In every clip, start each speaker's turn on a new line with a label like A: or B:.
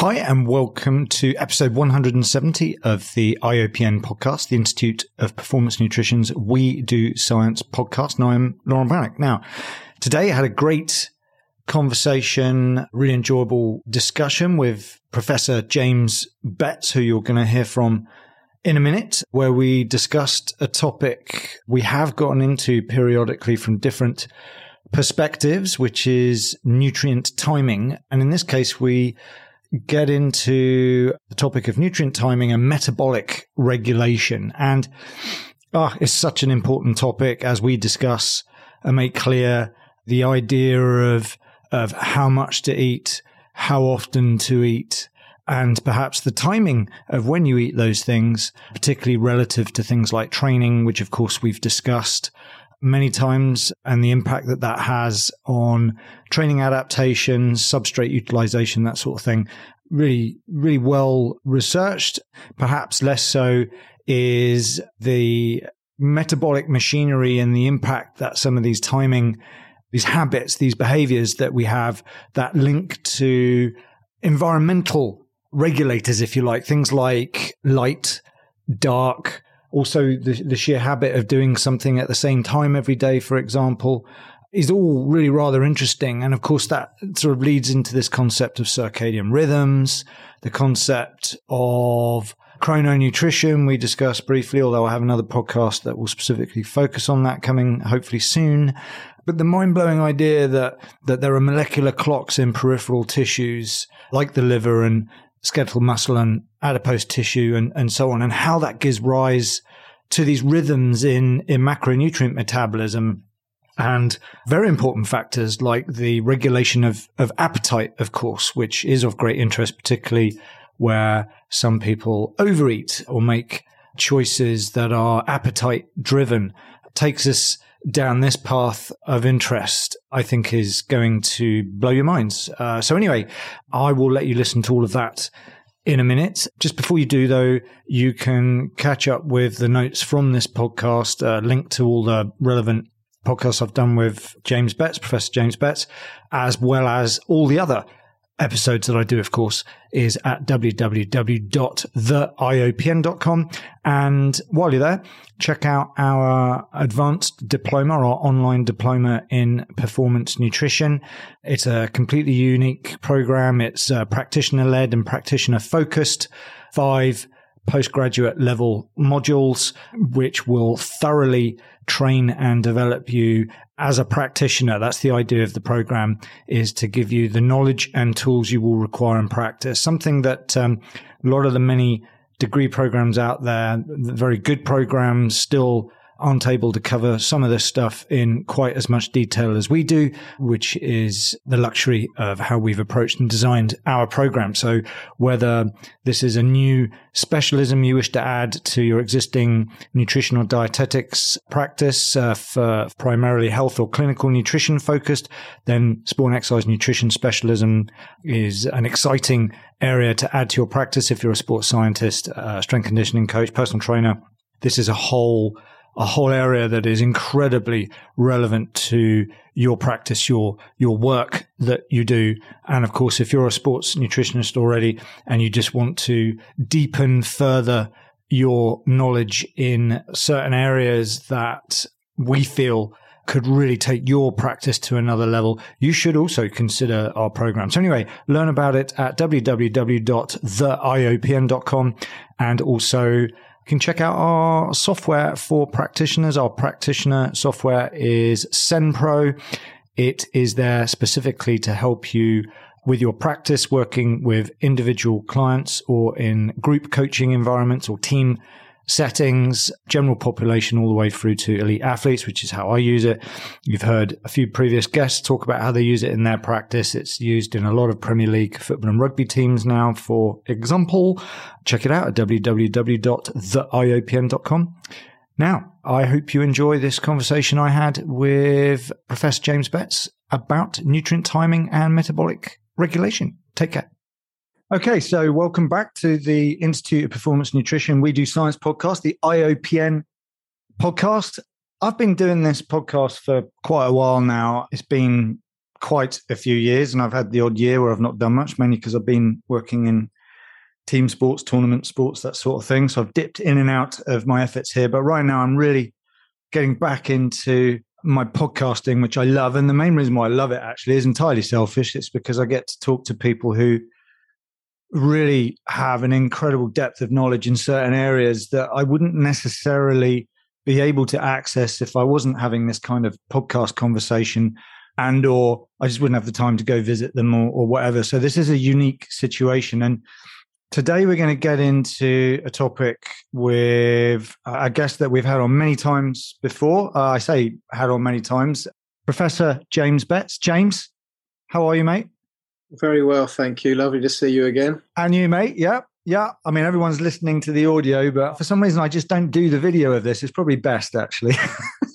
A: Hi, and welcome to episode 170 of the IOPN podcast, the Institute of Performance Nutrition's We Do Science podcast. Now, I'm Laurent Bannock. Now, today I had a great conversation, really enjoyable discussion with Professor James Betts, who you're going to hear from in a minute, where we discussed a topic we have gotten into periodically from different perspectives, which is nutrient timing. And in this case, we get into the topic of nutrient timing and metabolic regulation. And oh, it's such an important topic as we discuss and make clear the idea of, of how much to eat, how often to eat, and perhaps the timing of when you eat those things, particularly relative to things like training, which of course we've discussed many times and the impact that that has on training adaptations, substrate utilization, that sort of thing. Really, really well researched. Perhaps less so is the metabolic machinery and the impact that some of these timing, these habits, these behaviors that we have that link to environmental regulators, if you like, things like light, dark, also the, the sheer habit of doing something at the same time every day, for example, is all really rather interesting. And of course, that sort of leads into this concept of circadian rhythms, the concept of chrononutrition we discussed briefly, although I have another podcast that will specifically focus on that coming hopefully soon. But the mind blowing idea that, that there are molecular clocks in peripheral tissues like the liver and skeletal muscle and adipose tissue and, and so on, and how that gives rise to these rhythms in, in macronutrient metabolism and very important factors like the regulation of, of appetite, of course, which is of great interest, particularly where some people overeat or make choices that are appetite driven takes us down this path of interest, I think is going to blow your minds. Uh, so anyway, I will let you listen to all of that in a minute. Just before you do, though, you can catch up with the notes from this podcast, uh, link to all the relevant podcasts I've done with James Betts, Professor James Betts, as well as all the other episodes that I do, of course, is at www.theiopn.com. And while you're there, check out our advanced diploma, our online diploma in performance nutrition. It's a completely unique program. It's uh, practitioner led and practitioner focused. Five postgraduate level modules, which will thoroughly train and develop you as a practitioner. That's the idea of the program is to give you the knowledge and tools you will require in practice. Something that um, a lot of the many degree programs out there, very good programs still aren't able to cover some of this stuff in quite as much detail as we do, which is the luxury of how we've approached and designed our program. So whether this is a new specialism you wish to add to your existing nutritional dietetics practice uh, for primarily health or clinical nutrition focused, then sport and exercise nutrition specialism is an exciting area to add to your practice if you're a sports scientist, uh, strength conditioning coach, personal trainer. This is a whole a whole area that is incredibly relevant to your practice, your, your work that you do. And of course, if you're a sports nutritionist already and you just want to deepen further your knowledge in certain areas that we feel could really take your practice to another level, you should also consider our program. So anyway, learn about it at www.theiopn.com and also can check out our software for practitioners. Our practitioner software is SenPro. It is there specifically to help you with your practice working with individual clients or in group coaching environments or team settings, general population, all the way through to elite athletes, which is how I use it. You've heard a few previous guests talk about how they use it in their practice. It's used in a lot of Premier League football and rugby teams now, for example. Check it out at www.theiopn.com. Now, I hope you enjoy this conversation I had with Professor James Betts about nutrient timing and metabolic regulation. Take care. Okay, so welcome back to the Institute of Performance Nutrition We Do Science podcast, the IOPN podcast. I've been doing this podcast for quite a while now. It's been quite a few years, and I've had the odd year where I've not done much, mainly because I've been working in team sports, tournament sports, that sort of thing. So I've dipped in and out of my efforts here. But right now, I'm really getting back into my podcasting, which I love. And the main reason why I love it actually is entirely selfish. It's because I get to talk to people who really have an incredible depth of knowledge in certain areas that I wouldn't necessarily be able to access if I wasn't having this kind of podcast conversation and or I just wouldn't have the time to go visit them or, or whatever. So this is a unique situation. And Today, we're going to get into a topic with a guest that we've had on many times before. Uh, I say had on many times, Professor James Betts. James, how are you, mate?
B: Very well, thank you. Lovely to see you again.
A: And you, mate? Yeah, yeah. I mean, everyone's listening to the audio, but for some reason, I just don't do the video of this. It's probably best, actually.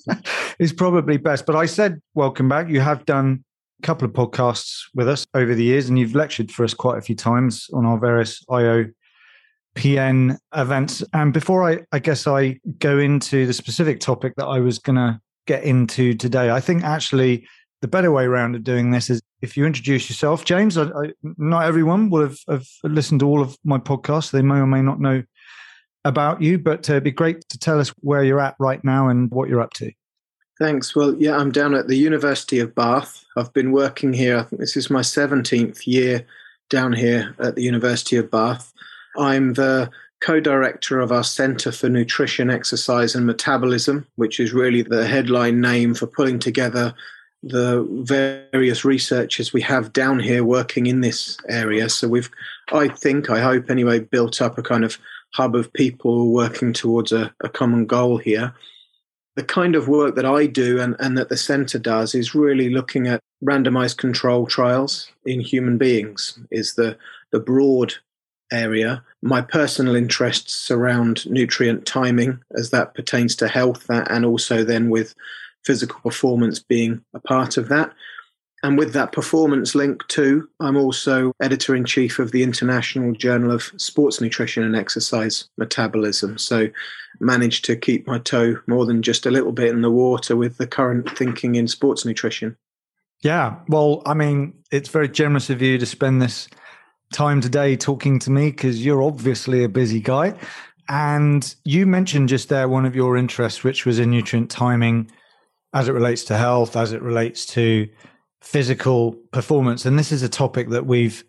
A: it's probably best. But I said, welcome back. You have done a couple of podcasts with us over the years, and you've lectured for us quite a few times on our various IOPN events. And before I, I guess I go into the specific topic that I was going to get into today, I think actually the better way around of doing this is if you introduce yourself, James. I, I, not everyone will have, have, listened to all of my podcasts; they may or may not know about you, but uh, it'd be great to tell us where you're at right now and what you're up to.
B: Thanks. Well, yeah, I'm down at the University of Bath. I've been working here, I think this is my 17th year down here at the University of Bath. I'm the co director of our Centre for Nutrition, Exercise and Metabolism, which is really the headline name for pulling together the various researchers we have down here working in this area. So we've, I think, I hope anyway, built up a kind of hub of people working towards a, a common goal here the kind of work that I do and, and that the centre does is really looking at randomized control trials in human beings, is the, the broad area. My personal interests surround nutrient timing as that pertains to health uh, and also then with physical performance being a part of that. And with that performance link too, I'm also editor in chief of the International Journal of Sports Nutrition and Exercise Metabolism. So managed to keep my toe more than just a little bit in the water with the current thinking in sports nutrition.
A: Yeah. Well, I mean, it's very generous of you to spend this time today talking to me because you're obviously a busy guy. And you mentioned just there one of your interests, which was in nutrient timing as it relates to health, as it relates to physical performance. And this is a topic that we've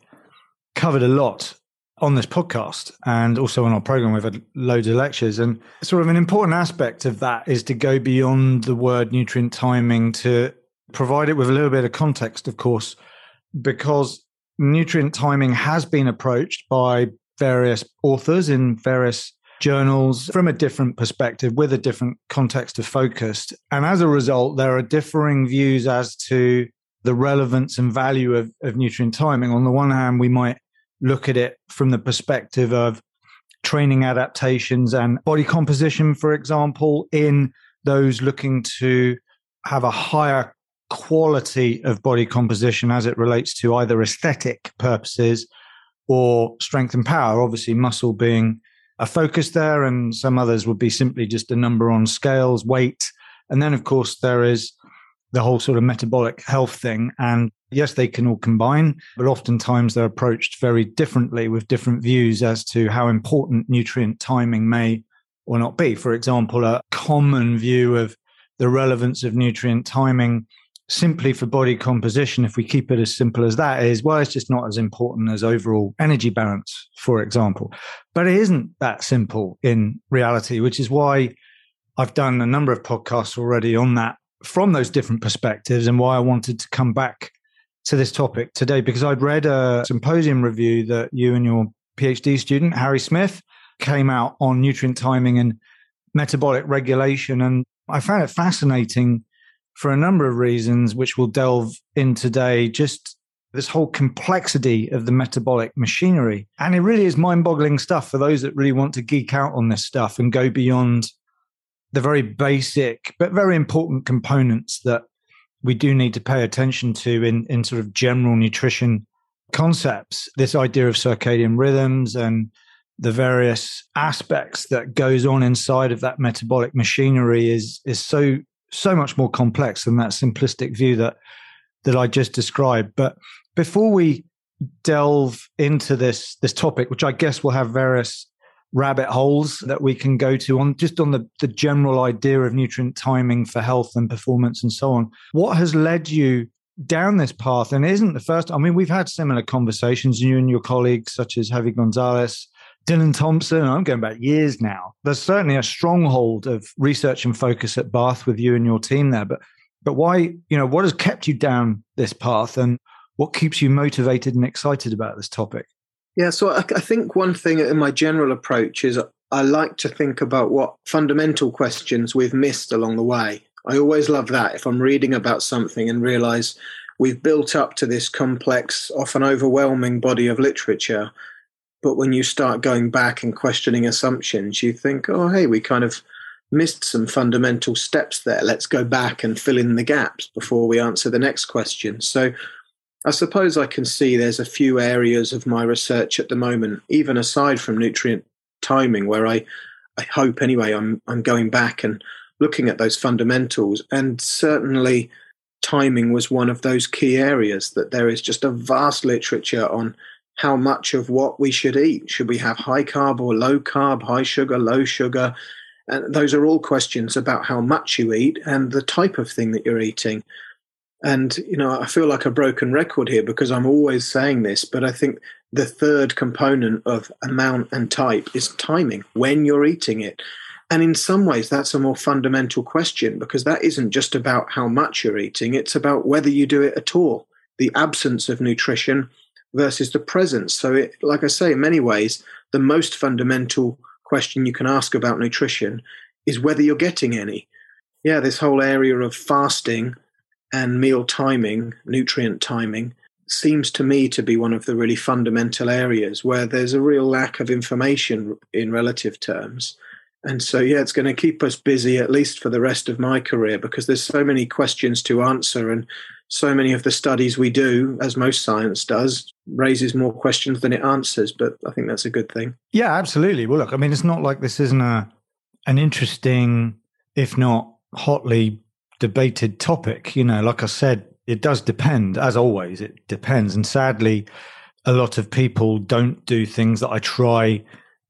A: covered a lot on this podcast and also on our program. We've had loads of lectures. And sort of an important aspect of that is to go beyond the word nutrient timing to provide it with a little bit of context, of course, because nutrient timing has been approached by various authors in various journals from a different perspective with a different context of focus. And as a result, there are differing views as to the relevance and value of, of nutrient timing. On the one hand, we might look at it from the perspective of training adaptations and body composition, for example, in those looking to have a higher quality of body composition as it relates to either aesthetic purposes or strength and power. Obviously, muscle being a focus there, and some others would be simply just a number on scales, weight. And then, of course, there is the whole sort of metabolic health thing. And yes, they can all combine, but oftentimes they're approached very differently with different views as to how important nutrient timing may or not be. For example, a common view of the relevance of nutrient timing simply for body composition, if we keep it as simple as that, is well, it's just not as important as overall energy balance, for example. But it isn't that simple in reality, which is why I've done a number of podcasts already on that from those different perspectives and why I wanted to come back to this topic today because I'd read a symposium review that you and your PhD student, Harry Smith, came out on nutrient timing and metabolic regulation. And I found it fascinating for a number of reasons, which we'll delve in today. Just this whole complexity of the metabolic machinery. And it really is mind boggling stuff for those that really want to geek out on this stuff and go beyond the very basic but very important components that we do need to pay attention to in, in sort of general nutrition concepts. This idea of circadian rhythms and the various aspects that goes on inside of that metabolic machinery is is so so much more complex than that simplistic view that that I just described. But before we delve into this this topic, which I guess will have various rabbit holes that we can go to on just on the, the general idea of nutrient timing for health and performance and so on. What has led you down this path? And isn't the first, I mean, we've had similar conversations, you and your colleagues, such as Javi Gonzalez, Dylan Thompson, I'm going back years now. There's certainly a stronghold of research and focus at Bath with you and your team there. But but why, you know, what has kept you down this path and what keeps you motivated and excited about this topic?
B: Yeah, so I, I think one thing in my general approach is I like to think about what fundamental questions we've missed along the way. I always love that if I'm reading about something and realize we've built up to this complex, often overwhelming body of literature. But when you start going back and questioning assumptions, you think, oh, hey, we kind of missed some fundamental steps there. Let's go back and fill in the gaps before we answer the next question. So I suppose I can see there's a few areas of my research at the moment, even aside from nutrient timing, where I, I hope anyway, I'm I'm going back and looking at those fundamentals. And certainly timing was one of those key areas that there is just a vast literature on how much of what we should eat. Should we have high carb or low carb, high sugar, low sugar? And those are all questions about how much you eat and the type of thing that you're eating. And, you know, I feel like a broken record here because I'm always saying this, but I think the third component of amount and type is timing, when you're eating it. And in some ways, that's a more fundamental question because that isn't just about how much you're eating, it's about whether you do it at all. The absence of nutrition versus the presence. So, it, like I say, in many ways, the most fundamental question you can ask about nutrition is whether you're getting any. Yeah, this whole area of fasting and meal timing, nutrient timing, seems to me to be one of the really fundamental areas where there's a real lack of information in relative terms. And so, yeah, it's going to keep us busy at least for the rest of my career because there's so many questions to answer. And so many of the studies we do, as most science does, raises more questions than it answers. But I think that's a good thing.
A: Yeah, absolutely. Well, look, I mean, it's not like this isn't a an interesting, if not hotly debated topic. You know, like I said, it does depend. As always, it depends. And sadly, a lot of people don't do things that I try,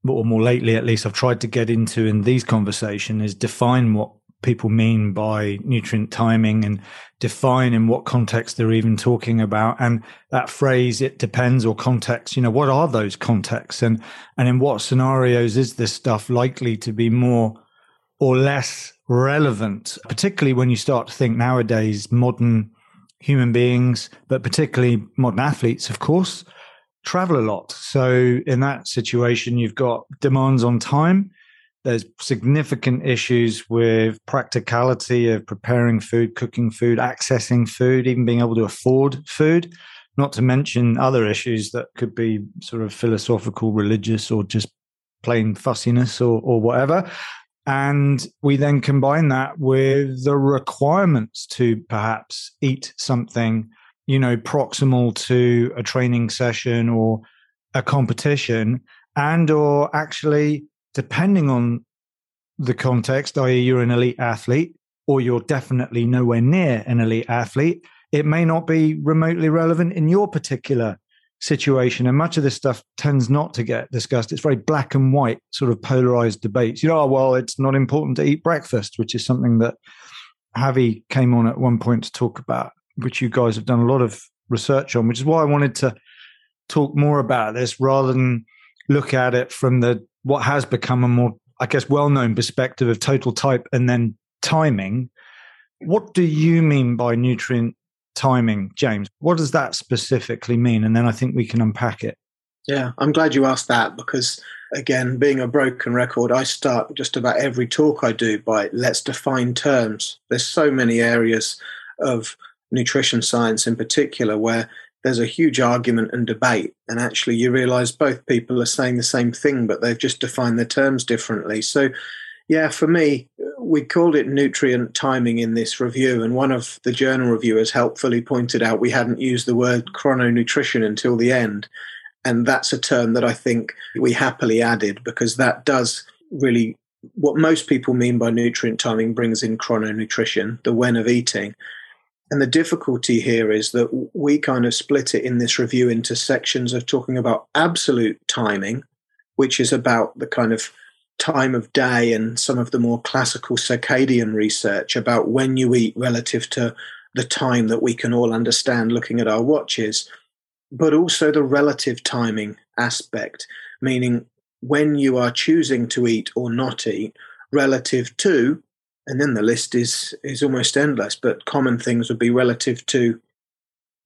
A: or more lately at least, I've tried to get into in these conversations is define what people mean by nutrient timing and define in what context they're even talking about and that phrase it depends or context you know what are those contexts and and in what scenarios is this stuff likely to be more or less relevant, particularly when you start to think nowadays modern human beings, but particularly modern athletes, of course, travel a lot. So in that situation, you've got demands on time. There's significant issues with practicality of preparing food, cooking food, accessing food, even being able to afford food. Not to mention other issues that could be sort of philosophical, religious, or just plain fussiness or, or whatever. And we then combine that with the requirements to perhaps eat something, you know, proximal to a training session or a competition and or actually depending on the context, i.e. you're an elite athlete or you're definitely nowhere near an elite athlete, it may not be remotely relevant in your particular situation. And much of this stuff tends not to get discussed. It's very black and white, sort of polarized debates. You know, oh, well, it's not important to eat breakfast, which is something that Javi came on at one point to talk about, which you guys have done a lot of research on, which is why I wanted to talk more about this rather than look at it from the what has become a more, I guess, well-known perspective of total type and then timing. What do you mean by nutrient timing, James. What does that specifically mean? And then I think we can unpack it.
B: Yeah, I'm glad you asked that because, again, being a broken record, I start just about every talk I do by let's define terms. There's so many areas of nutrition science in particular where there's a huge argument and debate. And actually, you realize both people are saying the same thing, but they've just defined the terms differently. So, yeah, for me, we called it nutrient timing in this review, and one of the journal reviewers helpfully pointed out we hadn't used the word chrononutrition until the end. And that's a term that I think we happily added because that does really what most people mean by nutrient timing brings in chrononutrition, the when of eating. And the difficulty here is that we kind of split it in this review into sections of talking about absolute timing, which is about the kind of time of day and some of the more classical circadian research about when you eat relative to the time that we can all understand looking at our watches, but also the relative timing aspect, meaning when you are choosing to eat or not eat relative to, and then the list is is almost endless, but common things would be relative to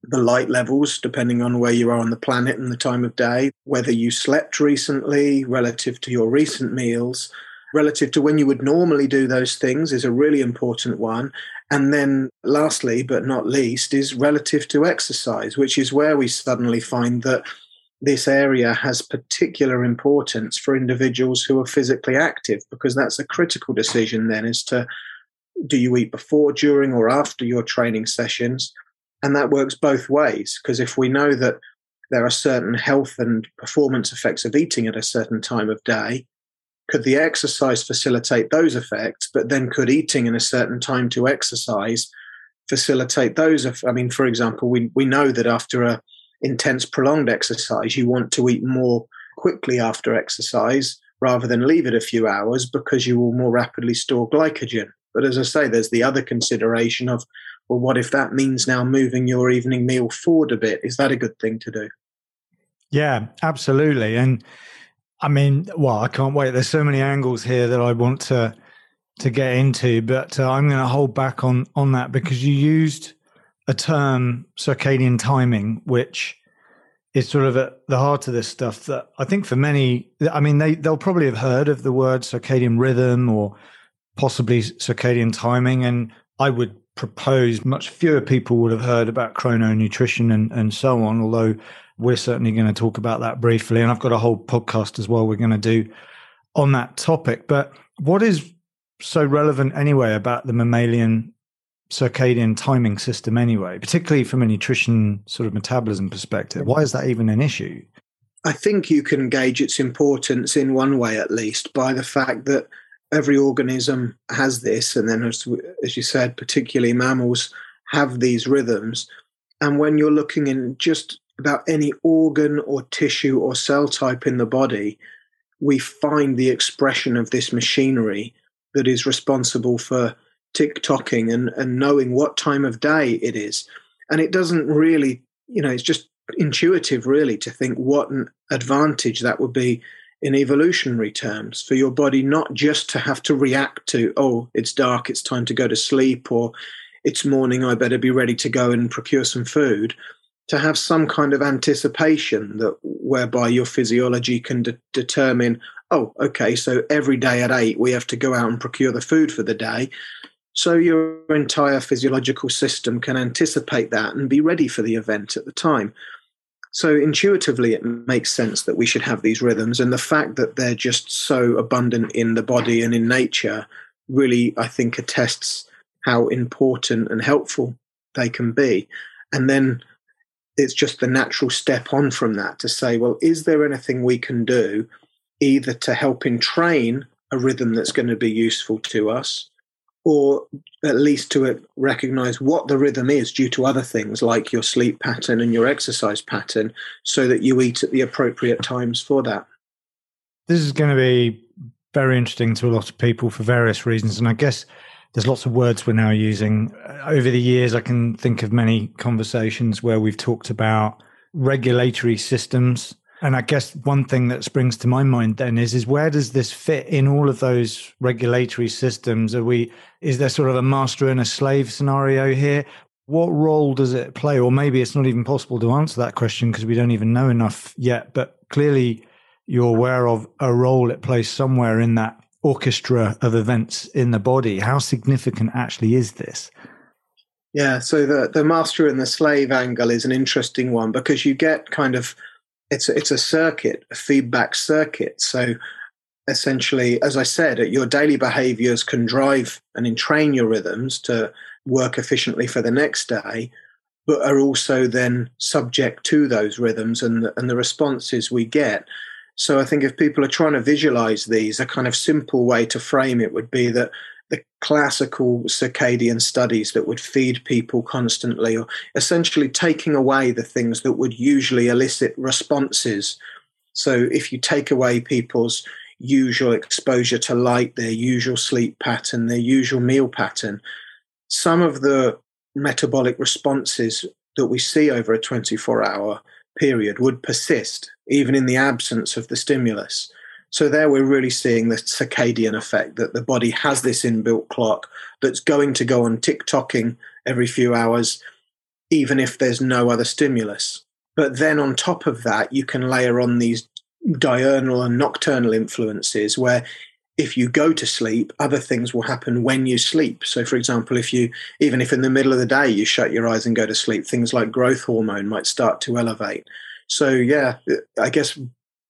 B: the light levels, depending on where you are on the planet and the time of day, whether you slept recently, relative to your recent meals, relative to when you would normally do those things is a really important one. And then, lastly, but not least, is relative to exercise, which is where we suddenly find that this area has particular importance for individuals who are physically active, because that's a critical decision then as to do you eat before, during, or after your training sessions? And that works both ways, because if we know that there are certain health and performance effects of eating at a certain time of day, could the exercise facilitate those effects? But then could eating in a certain time to exercise facilitate those? I mean, for example, we, we know that after a intense prolonged exercise, you want to eat more quickly after exercise rather than leave it a few hours because you will more rapidly store glycogen. But as I say, there's the other consideration of, well, what if that means now moving your evening meal forward a bit? Is that a good thing to do?
A: Yeah, absolutely. And I mean, well, I can't wait. There's so many angles here that I want to to get into, but uh, I'm going to hold back on on that because you used a term circadian timing, which is sort of at the heart of this stuff. That I think for many, I mean, they they'll probably have heard of the word circadian rhythm or possibly circadian timing, and I would propose much fewer people would have heard about chrononutrition and and so on. Although we're certainly going to talk about that briefly. And I've got a whole podcast as well we're going to do on that topic. But what is so relevant anyway about the mammalian circadian timing system anyway, particularly from a nutrition sort of metabolism perspective? Why is that even an issue?
B: I think you can gauge its importance in one way at least by the fact that every organism has this, and then as, as you said, particularly mammals have these rhythms. And when you're looking in just about any organ or tissue or cell type in the body, we find the expression of this machinery that is responsible for tick tocking and, and knowing what time of day it is. And it doesn't really, you know, it's just intuitive really to think what an advantage that would be in evolutionary terms for your body not just to have to react to, oh, it's dark, it's time to go to sleep, or it's morning, I better be ready to go and procure some food to have some kind of anticipation that whereby your physiology can de- determine oh okay so every day at 8 we have to go out and procure the food for the day so your entire physiological system can anticipate that and be ready for the event at the time. So intuitively it makes sense that we should have these rhythms and the fact that they're just so abundant in the body and in nature really i think attests how important and helpful they can be. And then it's just the natural step on from that to say, well, is there anything we can do either to help entrain a rhythm that's going to be useful to us, or at least to recognize what the rhythm is due to other things like your sleep pattern and your exercise pattern, so that you eat at the appropriate times for that?
A: This is going to be very interesting to a lot of people for various reasons. And I guess there's lots of words we're now using. Uh, over the years, I can think of many conversations where we've talked about regulatory systems. And I guess one thing that springs to my mind then is is where does this fit in all of those regulatory systems? Are we is there sort of a master and a slave scenario here? What role does it play? Or maybe it's not even possible to answer that question because we don't even know enough yet. But clearly you're aware of a role it plays somewhere in that orchestra of events in the body. How significant actually is this?
B: Yeah, so the the master and the slave angle is an interesting one because you get kind of it's it's a circuit, a feedback circuit. So essentially, as I said, your daily behaviors can drive and entrain your rhythms to work efficiently for the next day, but are also then subject to those rhythms and the, and the responses we get. So I think if people are trying to visualize these, a kind of simple way to frame it would be that the classical circadian studies that would feed people constantly, or essentially taking away the things that would usually elicit responses. So, if you take away people's usual exposure to light, their usual sleep pattern, their usual meal pattern, some of the metabolic responses that we see over a 24 hour period would persist, even in the absence of the stimulus. So there we're really seeing the circadian effect that the body has this inbuilt clock that's going to go on tick-tocking every few hours, even if there's no other stimulus. But then on top of that, you can layer on these diurnal and nocturnal influences where if you go to sleep, other things will happen when you sleep. So, for example, if you, even if in the middle of the day you shut your eyes and go to sleep, things like growth hormone might start to elevate. So, yeah, I guess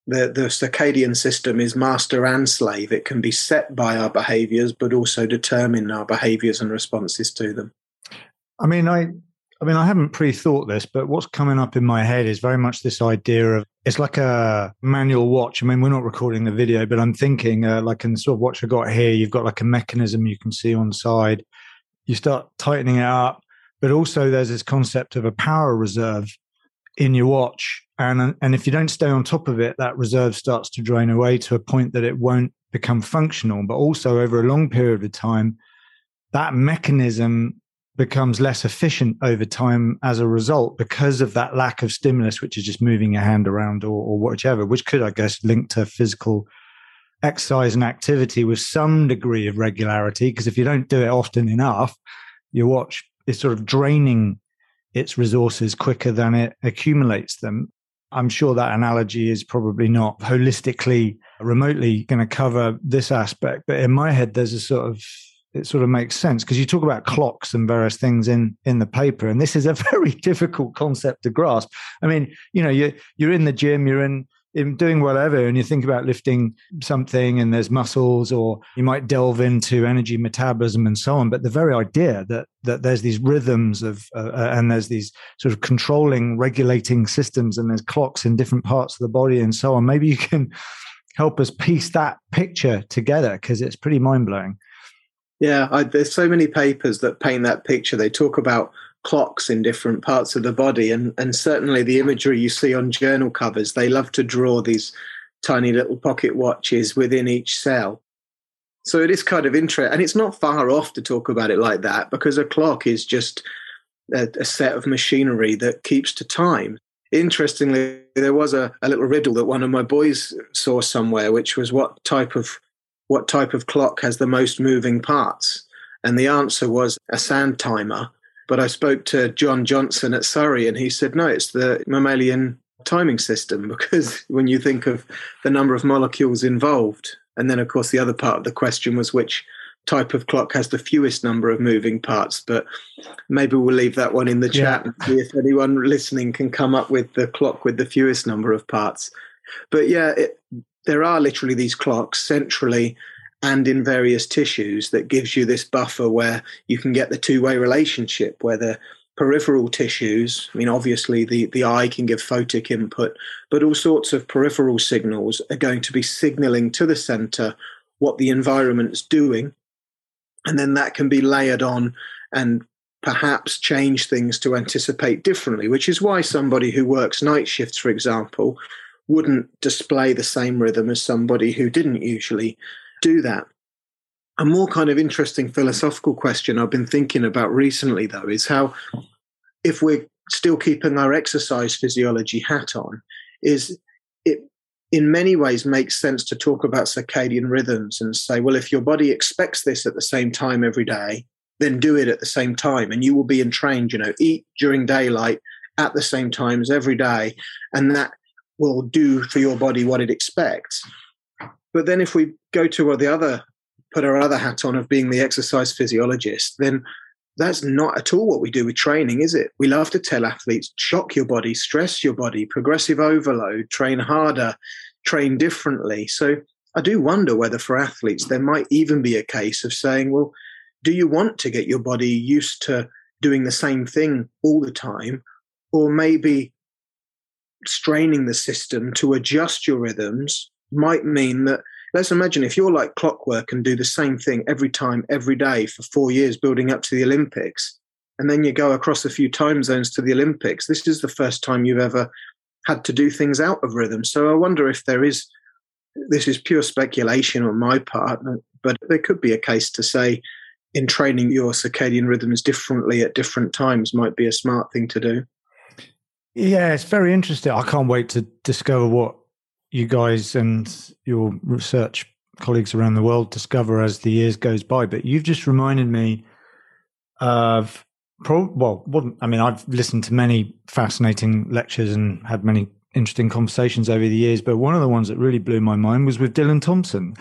B: the, the circadian system is master and slave. It can be set by our behaviors, but also determine our behaviors and responses to them.
A: I mean, I, I mean, I haven't pre-thought this, but what's coming up in my head is very much this idea of it's like a manual watch. I mean, we're not recording the video, but I'm thinking uh, like in the sort of watch I got here, you've got like a mechanism you can see on side. You start tightening it up, but also there's this concept of a power reserve in your watch and and if you don't stay on top of it that reserve starts to drain away to a point that it won't become functional but also over a long period of time that mechanism becomes less efficient over time as a result because of that lack of stimulus which is just moving your hand around or, or whichever which could i guess link to physical exercise and activity with some degree of regularity because if you don't do it often enough your watch is sort of draining its resources quicker than it accumulates them. I'm sure that analogy is probably not holistically, remotely going to cover this aspect. But in my head, there's a sort of it sort of makes sense because you talk about clocks and various things in in the paper and this is a very difficult concept to grasp. I mean you know you you're in the gym you're in in doing whatever and you think about lifting something and there's muscles or you might delve into energy metabolism and so on but the very idea that that there's these rhythms of uh, uh, and there's these sort of controlling regulating systems and there's clocks in different parts of the body and so on maybe you can help us piece that picture together because it's pretty mind-blowing
B: yeah I, there's so many papers that paint that picture they talk about clocks in different parts of the body. And, and certainly the imagery you see on journal covers, they love to draw these tiny little pocket watches within each cell. So it is kind of interesting. And it's not far off to talk about it like that because a clock is just a, a set of machinery that keeps to time. Interestingly, there was a, a little riddle that one of my boys saw somewhere, which was what type of what type of clock has the most moving parts? And the answer was a sand timer. But I spoke to John Johnston at Surrey, and he said, no, it's the mammalian timing system because when you think of the number of molecules involved, and then of course the other part of the question was which type of clock has the fewest number of moving parts. But maybe we'll leave that one in the chat yeah. and see if anyone listening can come up with the clock with the fewest number of parts. But yeah, it, there are literally these clocks centrally and in various tissues that gives you this buffer where you can get the two-way relationship where the peripheral tissues i mean obviously the, the eye can give photic input but all sorts of peripheral signals are going to be signaling to the center what the environment's doing. And then that can be layered on and perhaps change things to anticipate differently which is why somebody who works night shifts for example wouldn't display the same rhythm as somebody who didn't usually do that. A more kind of interesting philosophical question I've been thinking about recently, though, is how if we're still keeping our exercise physiology hat on, is it in many ways makes sense to talk about circadian rhythms and say, well, if your body expects this at the same time every day, then do it at the same time and you will be entrained, you know, eat during daylight at the same times every day. And that will do for your body what it expects. But then if we go to the other, put our other hat on of being the exercise physiologist, then that's not at all what we do with training, is it? We love to tell athletes shock your body, stress your body, progressive overload, train harder, train differently. So I do wonder whether for athletes there might even be a case of saying, well, do you want to get your body used to doing the same thing all the time? Or maybe straining the system to adjust your rhythms might mean that let's imagine if you're like clockwork and do the same thing every time, every day for four years building up to the Olympics, and then you go across a few time zones to the Olympics, this is the first time you've ever had to do things out of rhythm. So I wonder if there is, this is pure speculation on my part, but there could be a case to say in training your circadian rhythms differently at different times might be a smart thing to do.
A: Yeah, it's very interesting. I can't wait to discover what you guys and your research colleagues around the world discover as the years goes by. But you've just reminded me of pro- well, I mean, I've listened to many fascinating lectures and had many interesting conversations over the years. But one of the ones that really blew my mind was with Dylan Thompson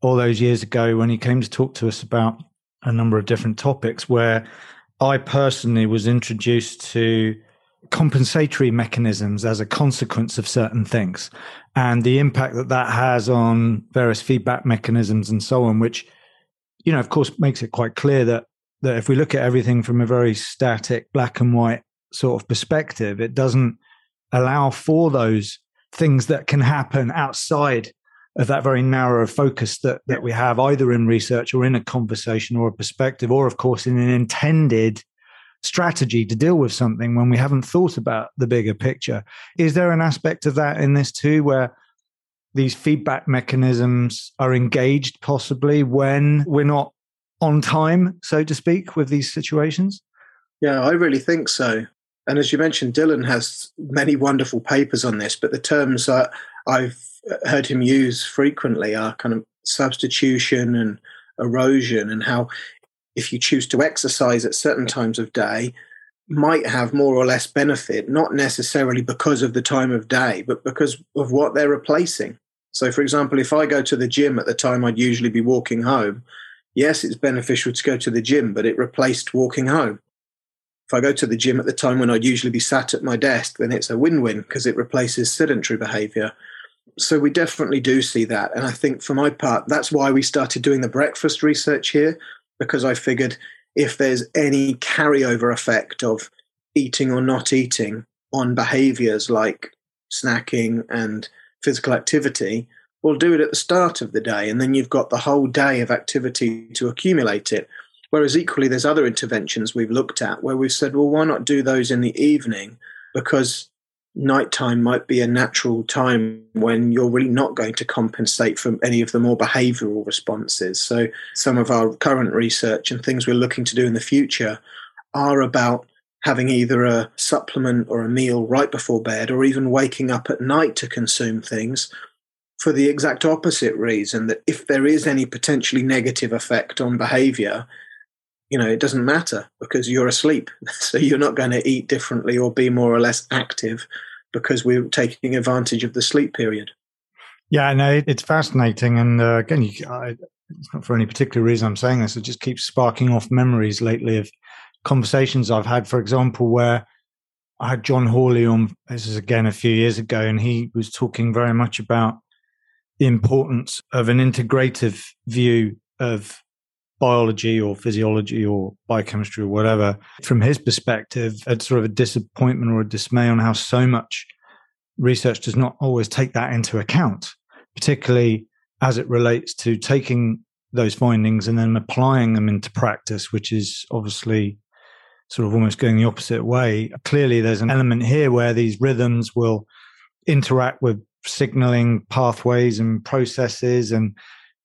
A: all those years ago when he came to talk to us about a number of different topics where I personally was introduced to compensatory mechanisms as a consequence of certain things. And the impact that that has on various feedback mechanisms and so on which you know of course makes it quite clear that that if we look at everything from a very static black and white sort of perspective it doesn't allow for those things that can happen outside of that very narrow focus that, that we have either in research or in a conversation or a perspective, or of course in an intended strategy to deal with something when we haven't thought about the bigger picture. Is there an aspect of that in this too, where these feedback mechanisms are engaged possibly when we're not on time, so to speak, with these situations?
B: Yeah, I really think so. And as you mentioned, Dylan has many wonderful papers on this, but the terms that I've heard him use frequently are kind of substitution and erosion, and how if you choose to exercise at certain times of day, might have more or less benefit, not necessarily because of the time of day, but because of what they're replacing. So, for example, if I go to the gym at the time I'd usually be walking home, yes, it's beneficial to go to the gym, but it replaced walking home. If I go to the gym at the time when I'd usually be sat at my desk, then it's a win win because it replaces sedentary behavior so we definitely do see that. And I think for my part, that's why we started doing the breakfast research here, because I figured if there's any carryover effect of eating or not eating on behaviors like snacking and physical activity, we'll do it at the start of the day. And then you've got the whole day of activity to accumulate it. Whereas equally, there's other interventions we've looked at where we've said, well, why not do those in the evening? Because nighttime might be a natural time when you're really not going to compensate for any of the more behavioral responses. So, some of our current research and things we're looking to do in the future are about having either a supplement or a meal right before bed or even waking up at night to consume things for the exact opposite reason that if there is any potentially negative effect on behavior, you know, it doesn't matter because you're asleep. So you're not going to eat differently or be more or less active because we're taking advantage of the sleep period.
A: Yeah, no, it's fascinating. And uh, again, you, I, it's not for any particular reason I'm saying this. It just keeps sparking off memories lately of conversations I've had, for example, where I had John Hawley on, this is again a few years ago, and he was talking very much about the importance of an integrative view of biology or physiology or biochemistry or whatever, from his perspective, it's sort of a disappointment or a dismay on how so much research does not always take that into account, particularly as it relates to taking those findings and then applying them into practice, which is obviously sort of almost going the opposite way. Clearly, there's an element here where these rhythms will interact with signaling pathways and processes and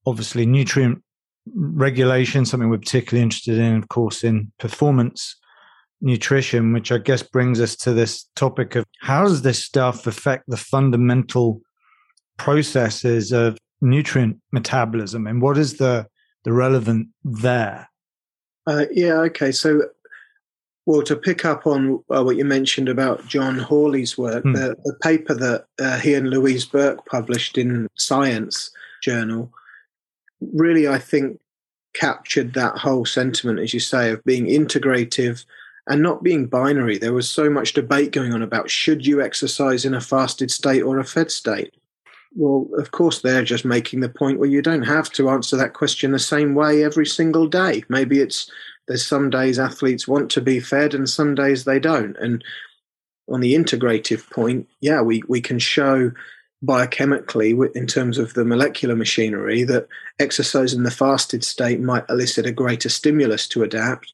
A: obviously nutrient regulation, something we're particularly interested in, of course, in performance nutrition, which I guess brings us to this topic of how does this stuff affect the fundamental processes of nutrient metabolism and what is the the relevant there?
B: Uh, yeah, okay. So, well, to pick up on uh, what you mentioned about John Hawley's work, hmm. the, the, paper that uh, he and Louise Burke published in Science Journal really, I think, captured that whole sentiment, as you say, of being integrative and not being binary. There was so much debate going on about should you exercise in a fasted state or a fed state? Well, of course, they're just making the point where you don't have to answer that question the same way every single day. Maybe it's there's some days athletes want to be fed and some days they don't. And on the integrative point, yeah, we, we can show biochemically in terms of the molecular machinery that exercise in the fasted state might elicit a greater stimulus to adapt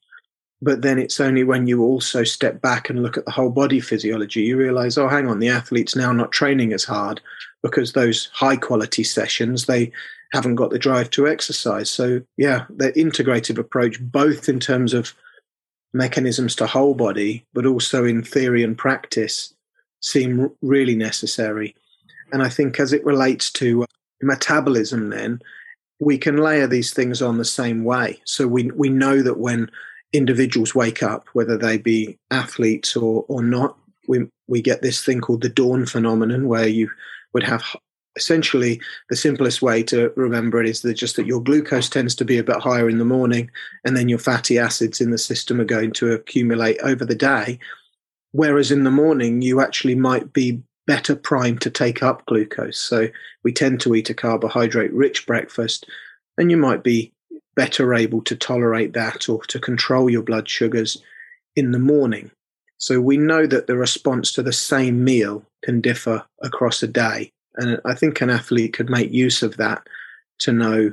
B: but then it's only when you also step back and look at the whole body physiology you realize oh hang on the athlete's now not training as hard because those high quality sessions they haven't got the drive to exercise. So yeah the integrative approach both in terms of mechanisms to whole body but also in theory and practice seem really necessary and I think as it relates to uh, metabolism, then we can layer these things on the same way. So we we know that when individuals wake up, whether they be athletes or or not, we we get this thing called the dawn phenomenon, where you would have essentially the simplest way to remember it is that just that your glucose tends to be a bit higher in the morning, and then your fatty acids in the system are going to accumulate over the day. Whereas in the morning, you actually might be better primed to take up glucose. So we tend to eat a carbohydrate rich breakfast, and you might be better able to tolerate that or to control your blood sugars in the morning. So we know that the response to the same meal can differ across a day. And I think an athlete could make use of that to know,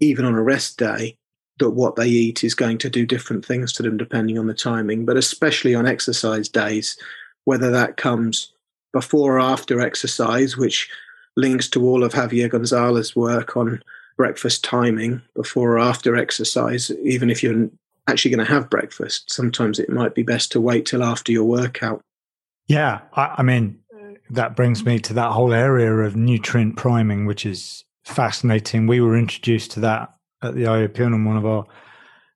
B: even on a rest day, that what they eat is going to do different things to them depending on the timing, but especially on exercise days, whether that comes before or after exercise, which links to all of Javier Gonzalez's work on breakfast timing before or after exercise, even if you're actually going to have breakfast. Sometimes it might be best to wait till after your workout.
A: Yeah, I, I mean, that brings me to that whole area of nutrient priming, which is fascinating. We were introduced to that at the IOPN on one of our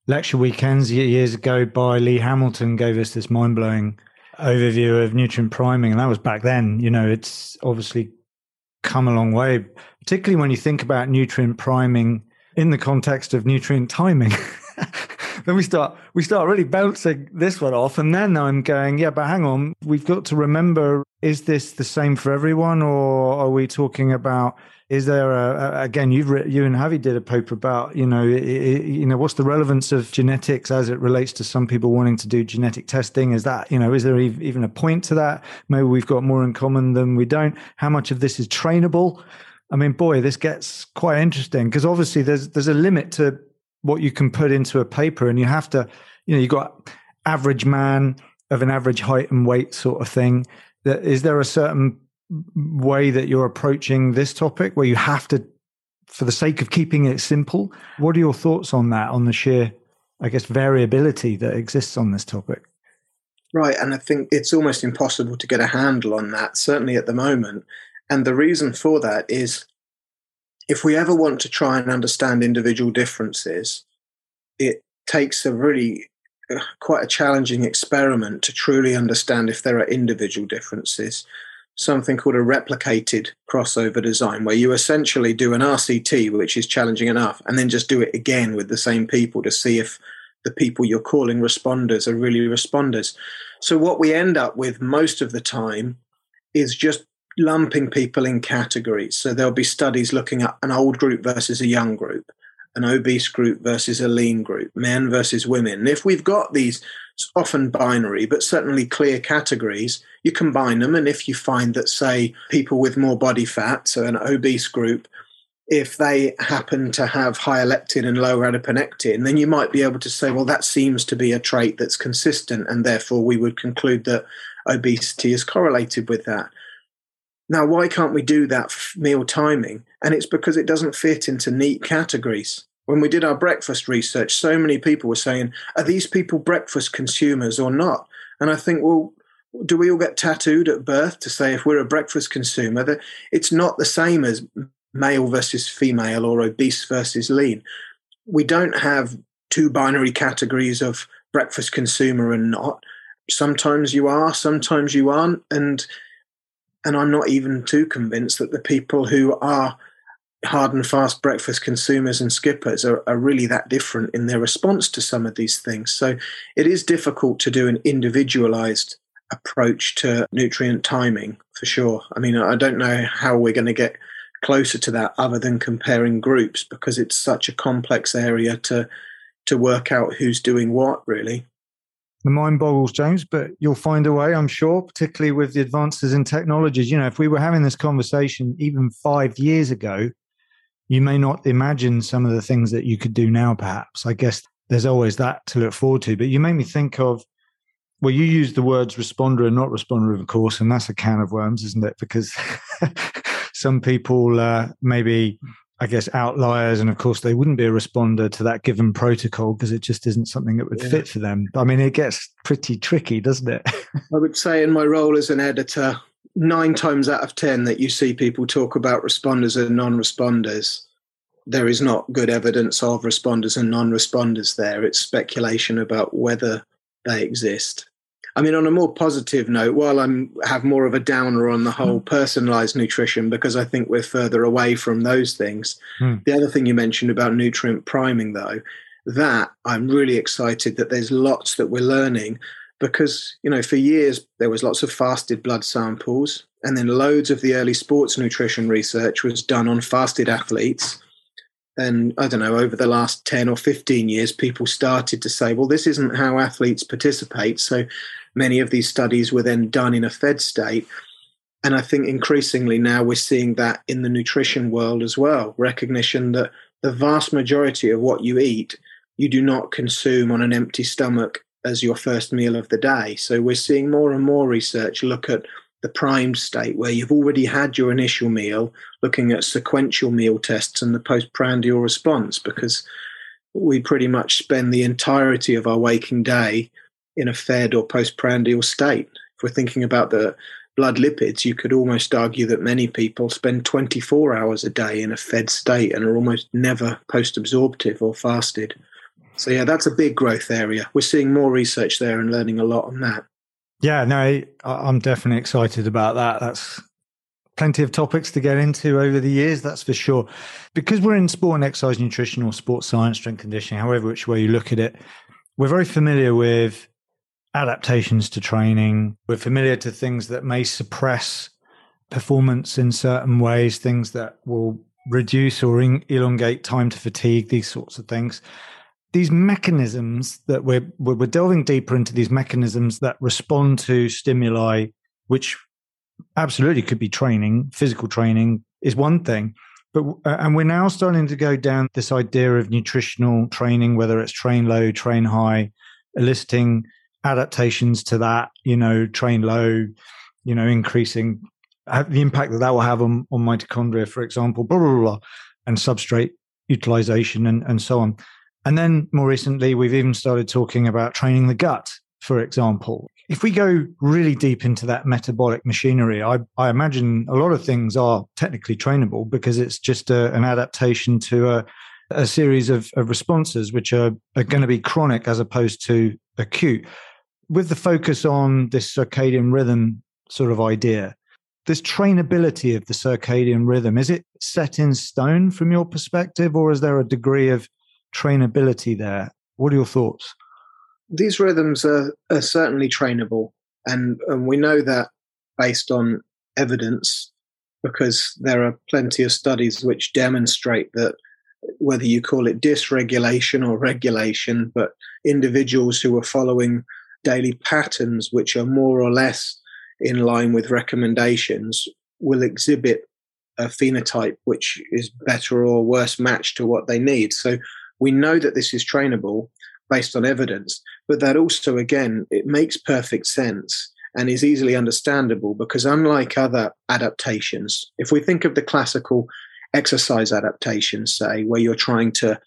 A: lecture weekends years ago by Lee Hamilton, gave us this mind blowing overview of nutrient priming, and that was back then. You know, it's obviously come a long way, particularly when you think about nutrient priming in the context of nutrient timing. then we start we start really bouncing this one off, and then I'm going, yeah, but hang on, we've got to remember: is this the same for everyone, or are we talking about is there a, again you've written, you and Javi did a paper about you know it, you know what's the relevance of genetics as it relates to some people wanting to do genetic testing? Is that you know is there even a point to that? Maybe we've got more in common than we don't. How much of this is trainable? I mean boy this gets quite interesting because obviously there's there's a limit to what you can put into a paper and you have to you know you've got average man of an average height and weight sort of thing. Is there a certain way that you're approaching this topic where you have to for the sake of keeping it simple what are your thoughts on that on the sheer i guess variability that exists on this topic?
B: Right and i think it's almost impossible to get a handle on that certainly at the moment. And the reason for that is if we ever want to try and understand individual differences it takes a really uh, quite a challenging experiment to truly understand if there are individual differences something called a replicated crossover design, where you essentially do an RCT, which is challenging enough, and then just do it again with the same people to see if the people you're calling responders are really responders. So, what we end up with most of the time is just lumping people in categories. So, there'll be studies looking at an old group versus a young group, an obese group versus a lean group, men versus women. And if we've got these often binary, but certainly clear categories, you combine them. And if you find that, say, people with more body fat, so an obese group, if they happen to have higher leptin and lower adiponectin, then you might be able to say, well, that seems to be a trait that's consistent, and therefore we would conclude that obesity is correlated with that. Now, why can't we do that for meal timing? And it's because it doesn't fit into neat categories. When we did our breakfast research, so many people were saying, are these people breakfast consumers or not? And I think, well, do we all get tattooed at birth to say if we're a breakfast consumer that it's not the same as male versus female or obese versus lean? We don't have two binary categories of breakfast consumer and not. Sometimes you are, sometimes you aren't, and and I'm not even too convinced that the people who are hard and fast breakfast consumers and skippers are, are, really that different in their response to some of these things. So it is difficult to do an individualized approach to nutrient timing for sure. I mean, I don't know how we're going to get closer to that other than comparing groups because it's such a complex area to to work out who's doing what really.
A: the mind boggles, James, but you'll find a way, I'm sure, particularly with the advances in technologies. You know, if we were having this conversation even five years ago, you may not imagine some of the things that you could do now, perhaps. I guess there's always that to look forward to. But you made me think of, well, you used the words responder and not responder, of course, and that's a can of worms, isn't it? Because some people uh, maybe I guess, outliers. And of course, they wouldn't be a responder to that given protocol because it just isn't something that would yeah. fit for them. I mean, it gets pretty tricky, doesn't it?
B: I would say, in my role as an editor, nine times out of 10 that you see people talk about responders and non responders, there is not good evidence of responders and non responders there. It's speculation about whether they exist. I mean, on a more positive note, while I'm have more of a downer on the whole mm. personalized nutrition because I think we're further away from those things. Mm. The other thing you mentioned about nutrient priming, though, that I'm really excited that there's lots that we're learning because you know for years there was lots of fasted blood samples and then loads of the early sports nutrition research was done on fasted athletes and I don't know, over the last 10 or 15 years, people started to say, well, this isn't how athletes participate. So many of these studies were then done in a fed state. And I think increasingly now we're seeing that in the nutrition world as well recognition that the vast majority of what you eat, you do not consume on an empty stomach as your first meal of the day. So we're seeing more and more research look at the primed state where you've already had your initial meal, looking at sequential meal tests and the postprandial response because we pretty much spend the entirety of our waking day in a fed or postprandial state. If we're thinking about the blood lipids, you could almost argue that many people spend 24 hours a day in a fed state and are almost never post absorptive or fasted. So, yeah, that's a big growth area. We're seeing more research there and learning a lot on that.
A: Yeah, no, I'm definitely excited about that. That's plenty of topics to get into over the years, that's for sure. Because we're in sport and exercise nutrition or sports science, strength conditioning, however which way you look at it, we're very familiar with adaptations to training. We're familiar to things that may suppress performance in certain ways, things that will reduce or elongate time to fatigue, these sorts of things. These mechanisms that we're, we're delving deeper into these mechanisms that respond to stimuli, which absolutely could be training, physical training is one thing. But, uh, and we're now starting to go down this idea of nutritional training, whether it's train low, train high, eliciting adaptations to that, you know, train low, you know, increasing the impact that that will have on, on mitochondria, for example, blah, blah, blah, blah, and substrate utilization and, and so on. And then more recently, we've even started talking about training the gut, for example. If we go really deep into that metabolic machinery, I, I imagine a lot of things are technically trainable because it's just a, an adaptation to a, a series of, of responses which are, are going to be chronic as opposed to acute with the focus on this circadian rhythm sort of idea, this trainability of the circadian rhythm, is it set in stone from your perspective, or is there a degree of trainability there? What are your thoughts?
B: These rhythms are, are certainly trainable, and, and we know that based on evidence because there are plenty of studies which demonstrate that whether you call it dysregulation or regulation, but individuals who are following daily patterns which are more or less in line with recommendations will exhibit a phenotype which is better or worse matched to what they need. So we know that this is trainable based on evidence, but that also, again, it makes perfect sense and is easily understandable because unlike other adaptations, if we think of the classical exercise adaptations, say, where you're trying to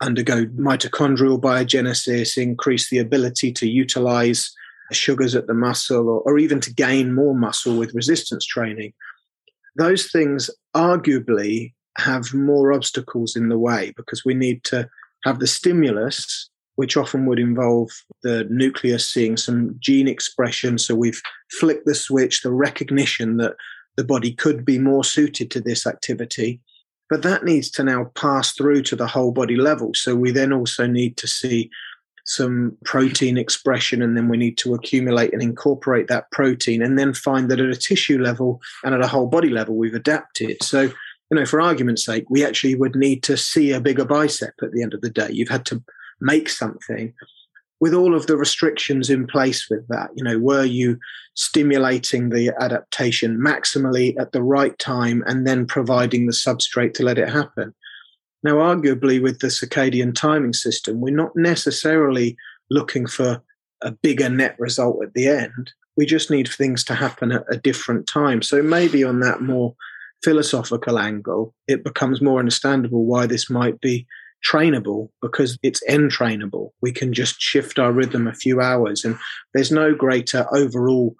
B: undergo mitochondrial biogenesis, increase the ability to utilize sugars at the muscle, or, or even to gain more muscle with resistance training. Those things arguably have more obstacles in the way because we need to have the stimulus, which often would involve the nucleus seeing some gene expression. So we've flicked the switch, the recognition that the body could be more suited to this activity. But that needs to now pass through to the whole body level. So we then also need to see some protein expression, and then we need to accumulate and incorporate that protein, and then find that at a tissue level and at a whole body level, we've adapted. So, you know, for argument's sake, we actually would need to see a bigger bicep at the end of the day. You've had to make something with all of the restrictions in place with that. You know, were you stimulating the adaptation maximally at the right time and then providing the substrate to let it happen? Now, arguably, with the circadian timing system, we're not necessarily looking for a bigger net result at the end. We just need things to happen at a different time. So maybe on that more philosophical angle, it becomes more understandable why this might be trainable because it's entrainable. We can just shift our rhythm a few hours, and there's no greater overall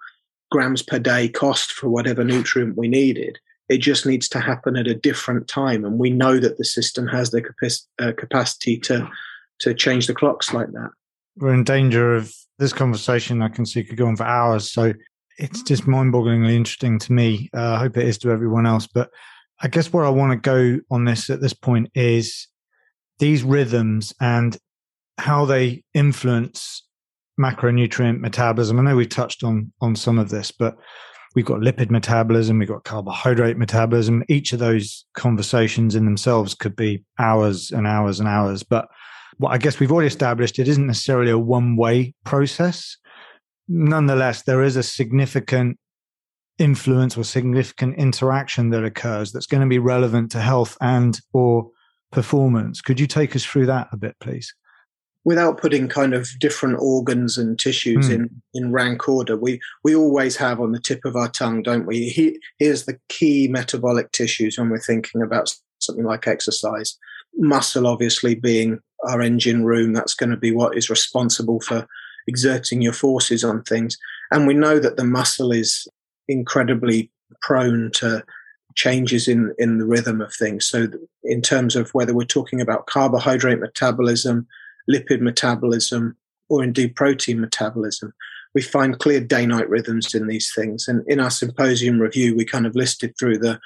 B: grams per day cost for whatever nutrient we needed. It just needs to happen at a different time, and we know that the system has the uh, capacity to to change the clocks like that.
A: We're in danger of this conversation. I can see could go on for hours, so it's just mind-bogglingly interesting to me. Uh, I hope it is to everyone else, but I guess where I want to go on this at this point is these rhythms and how they influence macronutrient metabolism. I know we've touched on on some of this, but we've got lipid metabolism, we've got carbohydrate metabolism. Each of those conversations in themselves could be hours and hours and hours. But what I guess we've already established, it isn't necessarily a one way process. Nonetheless, there is a significant influence or significant interaction that occurs that's going to be relevant to health and or performance. Could you take us through that a bit, please?
B: Without putting kind of different organs and tissues mm. in, in rank order, we, we always have on the tip of our tongue, don't we? He, here's the key metabolic tissues when we're thinking about something like exercise. Muscle, obviously, being our engine room, that's going to be what is responsible for exerting your forces on things. And we know that the muscle is incredibly prone to changes in, in the rhythm of things. So, in terms of whether we're talking about carbohydrate metabolism, lipid metabolism, or indeed protein metabolism, we find clear day night rhythms in these things. And in our symposium review, we kind of listed through the,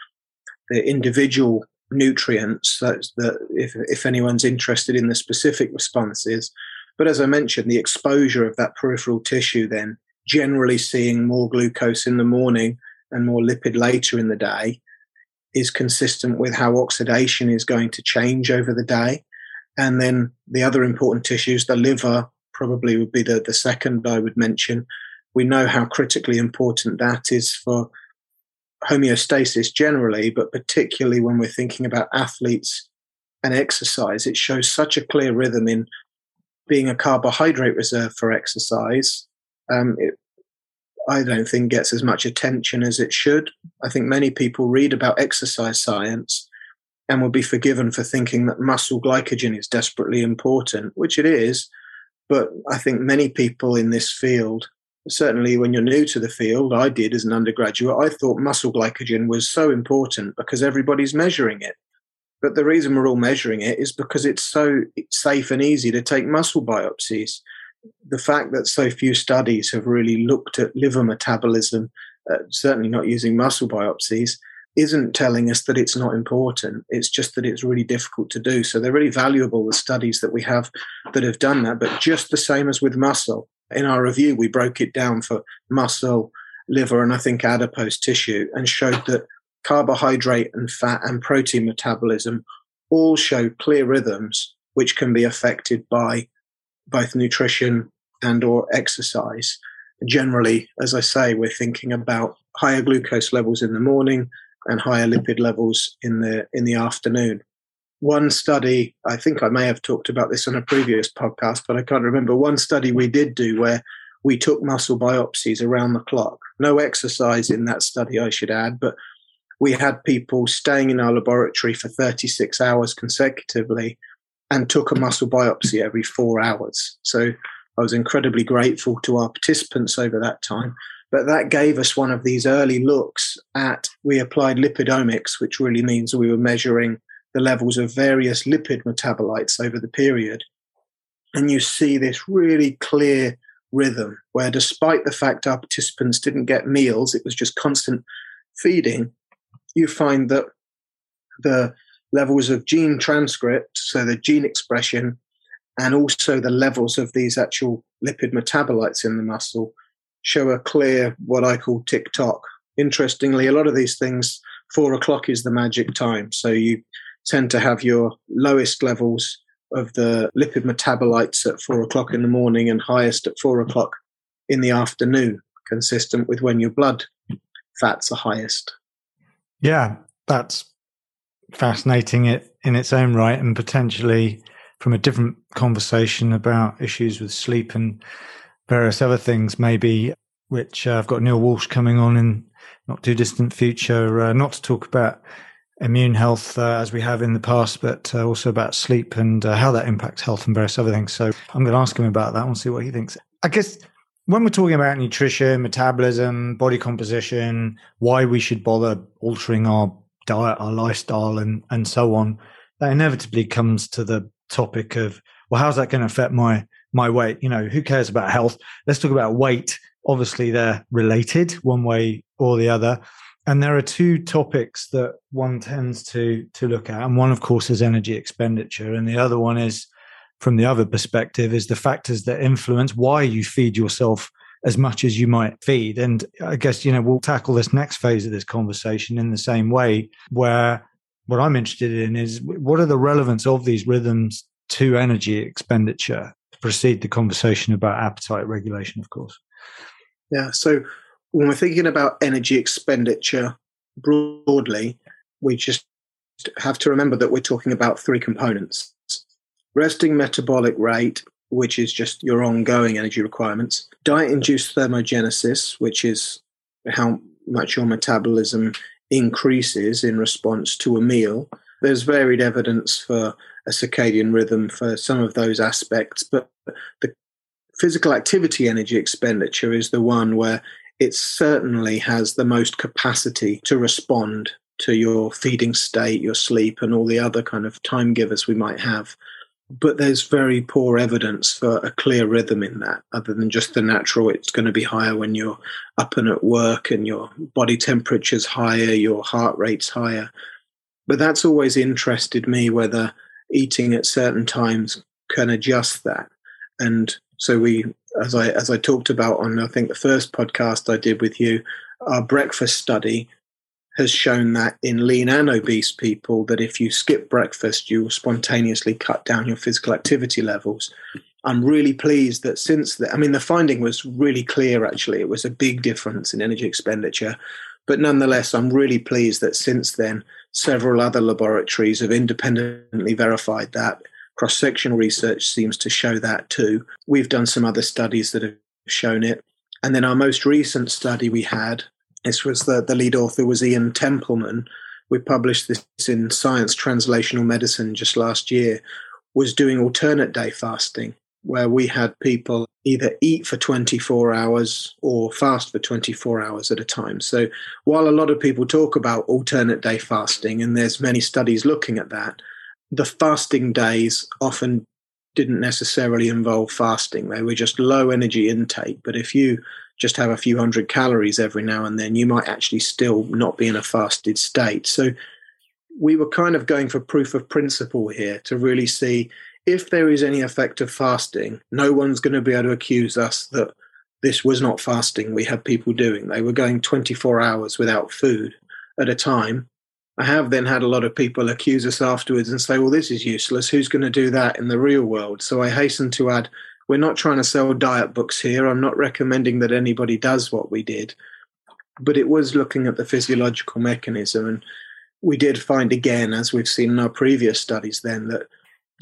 B: the individual nutrients that, that if, if anyone's interested in the specific responses. But as I mentioned, the exposure of that peripheral tissue then generally seeing more glucose in the morning and more lipid later in the day is consistent with how oxidation is going to change over the day. And then the other important tissues, the liver probably would be the, the second I would mention. We know how critically important that is for homeostasis generally, but particularly when we're thinking about athletes and exercise. It shows such a clear rhythm in being a carbohydrate reserve for exercise. Um, it I don't think gets as much attention as it should. I think many people read about exercise science and will be forgiven for thinking that muscle glycogen is desperately important, which it is. But I think many people in this field, certainly when you're new to the field, I did as an undergraduate, I thought muscle glycogen was so important because everybody's measuring it. But the reason we're all measuring it is because it's so safe and easy to take muscle biopsies the fact that so few studies have really looked at liver metabolism, uh, certainly not using muscle biopsies, isn't telling us that it's not important. It's just that it's really difficult to do. So they're really valuable, the studies that we have that have done that. But just the same as with muscle, in our review, we broke it down for muscle, liver, and I think adipose tissue and showed that carbohydrate and fat and protein metabolism all show clear rhythms which can be affected by both nutrition and or exercise. Generally, as I say, we're thinking about higher glucose levels in the morning and higher lipid levels in the in the afternoon. One study, I think I may have talked about this on a previous podcast, but I can't remember. One study we did do where we took muscle biopsies around the clock. No exercise in that study, I should add, but we had people staying in our laboratory for 36 hours consecutively and took a muscle biopsy every four hours. So I was incredibly grateful to our participants over that time. But that gave us one of these early looks at, we applied lipidomics, which really means we were measuring the levels of various lipid metabolites over the period. And you see this really clear rhythm where, despite the fact our participants didn't get meals, it was just constant feeding, you find that the levels of gene transcript, so the gene expression, and also the levels of these actual lipid metabolites in the muscle show a clear, what I call tick tock. Interestingly, a lot of these things, four o'clock is the magic time. So you tend to have your lowest levels of the lipid metabolites at four o'clock in the morning and highest at four o'clock in the afternoon, consistent with when your blood fats are highest.
A: Yeah, that's fascinating it in its own right and potentially from a different conversation about issues with sleep and various other things maybe which uh, I've got Neil Walsh coming on in not too distant future uh, not to talk about immune health uh, as we have in the past but uh, also about sleep and uh, how that impacts health and various other things. So I'm going to ask him about that and see what he thinks. I guess when we're talking about nutrition, metabolism, body composition, why we should bother altering our diet, our lifestyle, and and so on, that inevitably comes to the topic of well, how's that going to affect my my weight? You know, who cares about health? Let's talk about weight. Obviously, they're related one way or the other. And there are two topics that one tends to to look at, and one, of course, is energy expenditure, and the other one is from the other perspective is the factors that influence why you feed yourself as much as you might feed. And I guess, you know, we'll tackle this next phase of this conversation in the same way, where what I'm interested in is what are the relevance of these rhythms to energy expenditure to precede the conversation about appetite regulation, of course.
B: Yeah. So when we're thinking about energy expenditure broadly, we just have to remember that we're talking about three components resting metabolic rate, which is just your ongoing energy requirements, diet induced thermogenesis, which is how much your metabolism increases in response to a meal. There's varied evidence for a circadian rhythm for some of those aspects, but the physical activity energy expenditure is the one where it certainly has the most capacity to respond to your feeding state, your sleep, and all the other kind of time givers we might have but there's very poor evidence for a clear rhythm in that, other than just the natural. It's going to be higher when you're up and at work, and your body temperature's higher, your heart rate's higher. But that's always interested me whether eating at certain times can adjust that. And so we, as I as I talked about on I think the first podcast I did with you, our breakfast study has shown that in lean and obese people that if you skip breakfast, you will spontaneously cut down your physical activity levels. I'm really pleased that since that, I mean, the finding was really clear actually. It was a big difference in energy expenditure. But nonetheless, I'm really pleased that since then, several other laboratories have independently verified that. Cross sectional research seems to show that too. We've done some other studies that have shown it. And then our most recent study we had this was the, the lead author was Iain Templeman. We published this in Science Translational Medicine just last year. Was doing alternate day fasting, where we had people either eat for 24 hours or fast for 24 hours at a time. So while a lot of people talk about alternate day fasting, and there's many studies looking at that, the fasting days often didn't necessarily involve fasting. They were just low energy intake. But if you just have a few hundred calories every now and then, you might actually still not be in a fasted state. So we were kind of going for proof of principle here to really see if there is any effect of fasting, no one's going to be able to accuse us that this was not fasting we had people doing. They were going 24 hours without food at a time. I have then had a lot of people accuse us afterwards and say, well, this is useless. Who's going to do that in the real world? So I hasten to add we're not trying to sell diet books here. I'm not recommending that anybody does what we did, but it was looking at the physiological mechanism. And we did find again, as we've seen in our previous studies, then that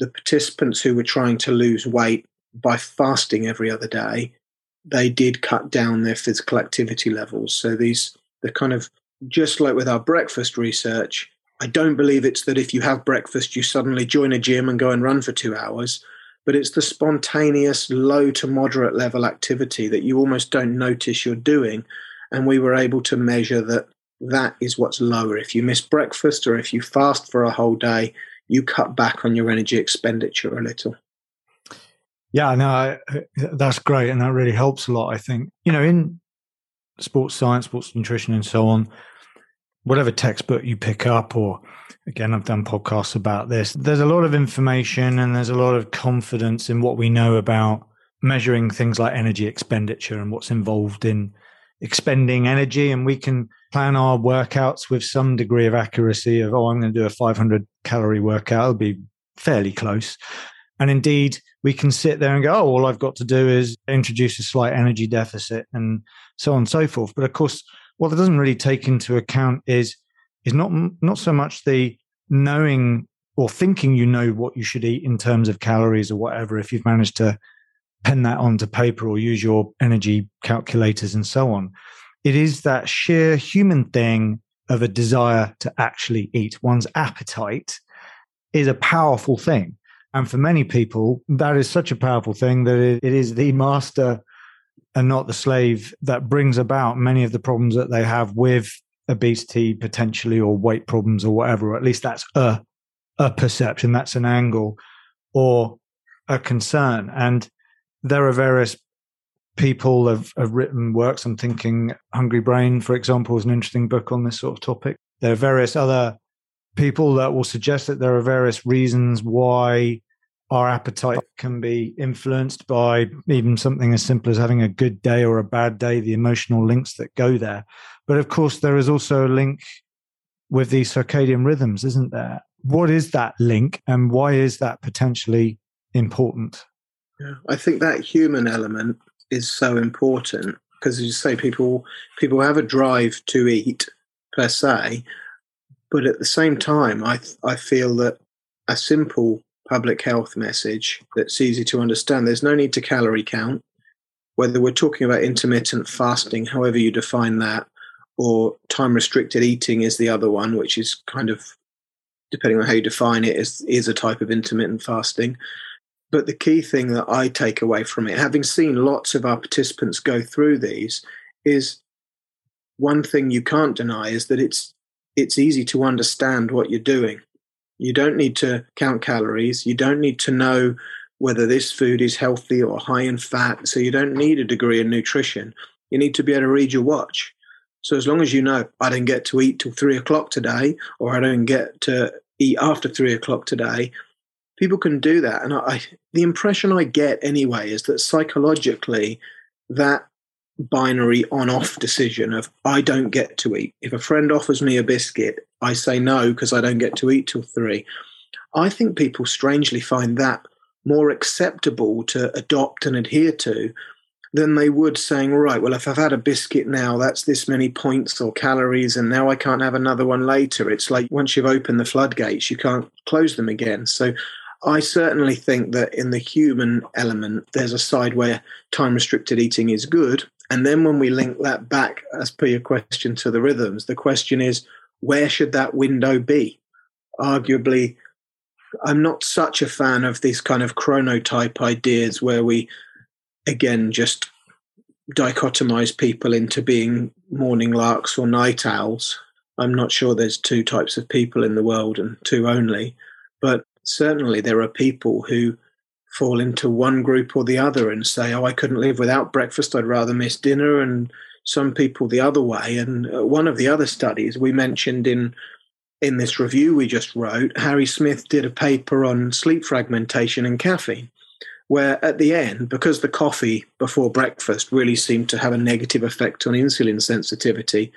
B: the participants who were trying to lose weight by fasting every other day, they did cut down their physical activity levels. So these, the kind of just like with our breakfast research, I don't believe it's that if you have breakfast, you suddenly join a gym and go and run for two hours but it's the spontaneous low to moderate level activity that you almost don't notice you're doing. And we were able to measure that that is what's lower. If you miss breakfast or if you fast for a whole day, you cut back on your energy expenditure a little.
A: Yeah, no, that's great. And that really helps a lot, I think. You know, in sports science, sports nutrition, and so on, whatever textbook you pick up or again i've done podcasts about this. There's a lot of information and there's a lot of confidence in what we know about measuring things like energy expenditure and what's involved in expending energy. And we can plan our workouts with some degree of accuracy of oh i'm going to do a 500 calorie workout. It'll be fairly close. And indeed, we can sit there and go, oh, all I've got to do is introduce a slight energy deficit and so on and so forth. But of course, what that doesn't really take into account is is not not so much the knowing or thinking you know what you should eat in terms of calories or whatever if you've managed to pen that onto paper or use your energy calculators and so on. It is that sheer human thing of a desire to actually eat. One's appetite is a powerful thing. And for many people that is such a powerful thing that it, it is the master and not the slave that brings about many of the problems that they have with obesity potentially or weight problems or whatever or at least that's a a perception that's an angle or a concern. And there are various people have, have written works. I'm thinking hungry brain for example is an interesting book on this sort of topic. There are various other people that will suggest that there are various reasons why our appetite can be influenced by even something as simple as having a good day or a bad day, the emotional links that go there. But of course, there is also a link with the circadian rhythms, isn't there? What is that link and why is that potentially important?
B: Yeah, I think that human element is so important because, as you say, people people have a drive to eat per se, but at the same time, I I feel that a simple public health message that's easy to understand. There's no need to calorie count. Whether we're talking about intermittent fasting, however you define that, or time restricted eating is the other one, which is kind of depending on how you define it, is, is a type of intermittent fasting. But the key thing that I take away from it, having seen lots of our participants go through these, is one thing you can't deny is that it's it's easy to understand what you're doing. You don't need to count calories. You don't need to know whether this food is healthy or high in fat. So you don't need a degree in nutrition. You need to be able to read your watch. So as long as you know, I didn't get to eat till three o'clock today, or I don't get to eat after three o'clock today, people can do that. And I, the impression I get anyway is that psychologically, that binary on off decision of I don't get to eat. If a friend offers me a biscuit, I say no because I don't get to eat till three. I think people strangely find that more acceptable to adopt and adhere to than they would saying, right, well, if I've had a biscuit now, that's this many points or calories, and now I can't have another one later. It's like once you've opened the floodgates, you can't close them again. So I certainly think that in the human element, there's a side where time restricted eating is good. And then when we link that back, as per your question, to the rhythms, the question is, where should that window be? Arguably, I'm not such a fan of these kind of chronotype ideas where we, again, just dichotomize people into being morning larks or night owls. I'm not sure there's two types of people in the world and two only, but certainly there are people who fall into one group or the other and say, "Oh, I couldn't live without breakfast. I'd rather miss dinner." And some people the other way. And uh, one of the other studies we mentioned in in this review we just wrote, Harry Smith did a paper on sleep fragmentation and caffeine, where at the end, because the coffee before breakfast really seemed to have a negative effect on insulin sensitivity,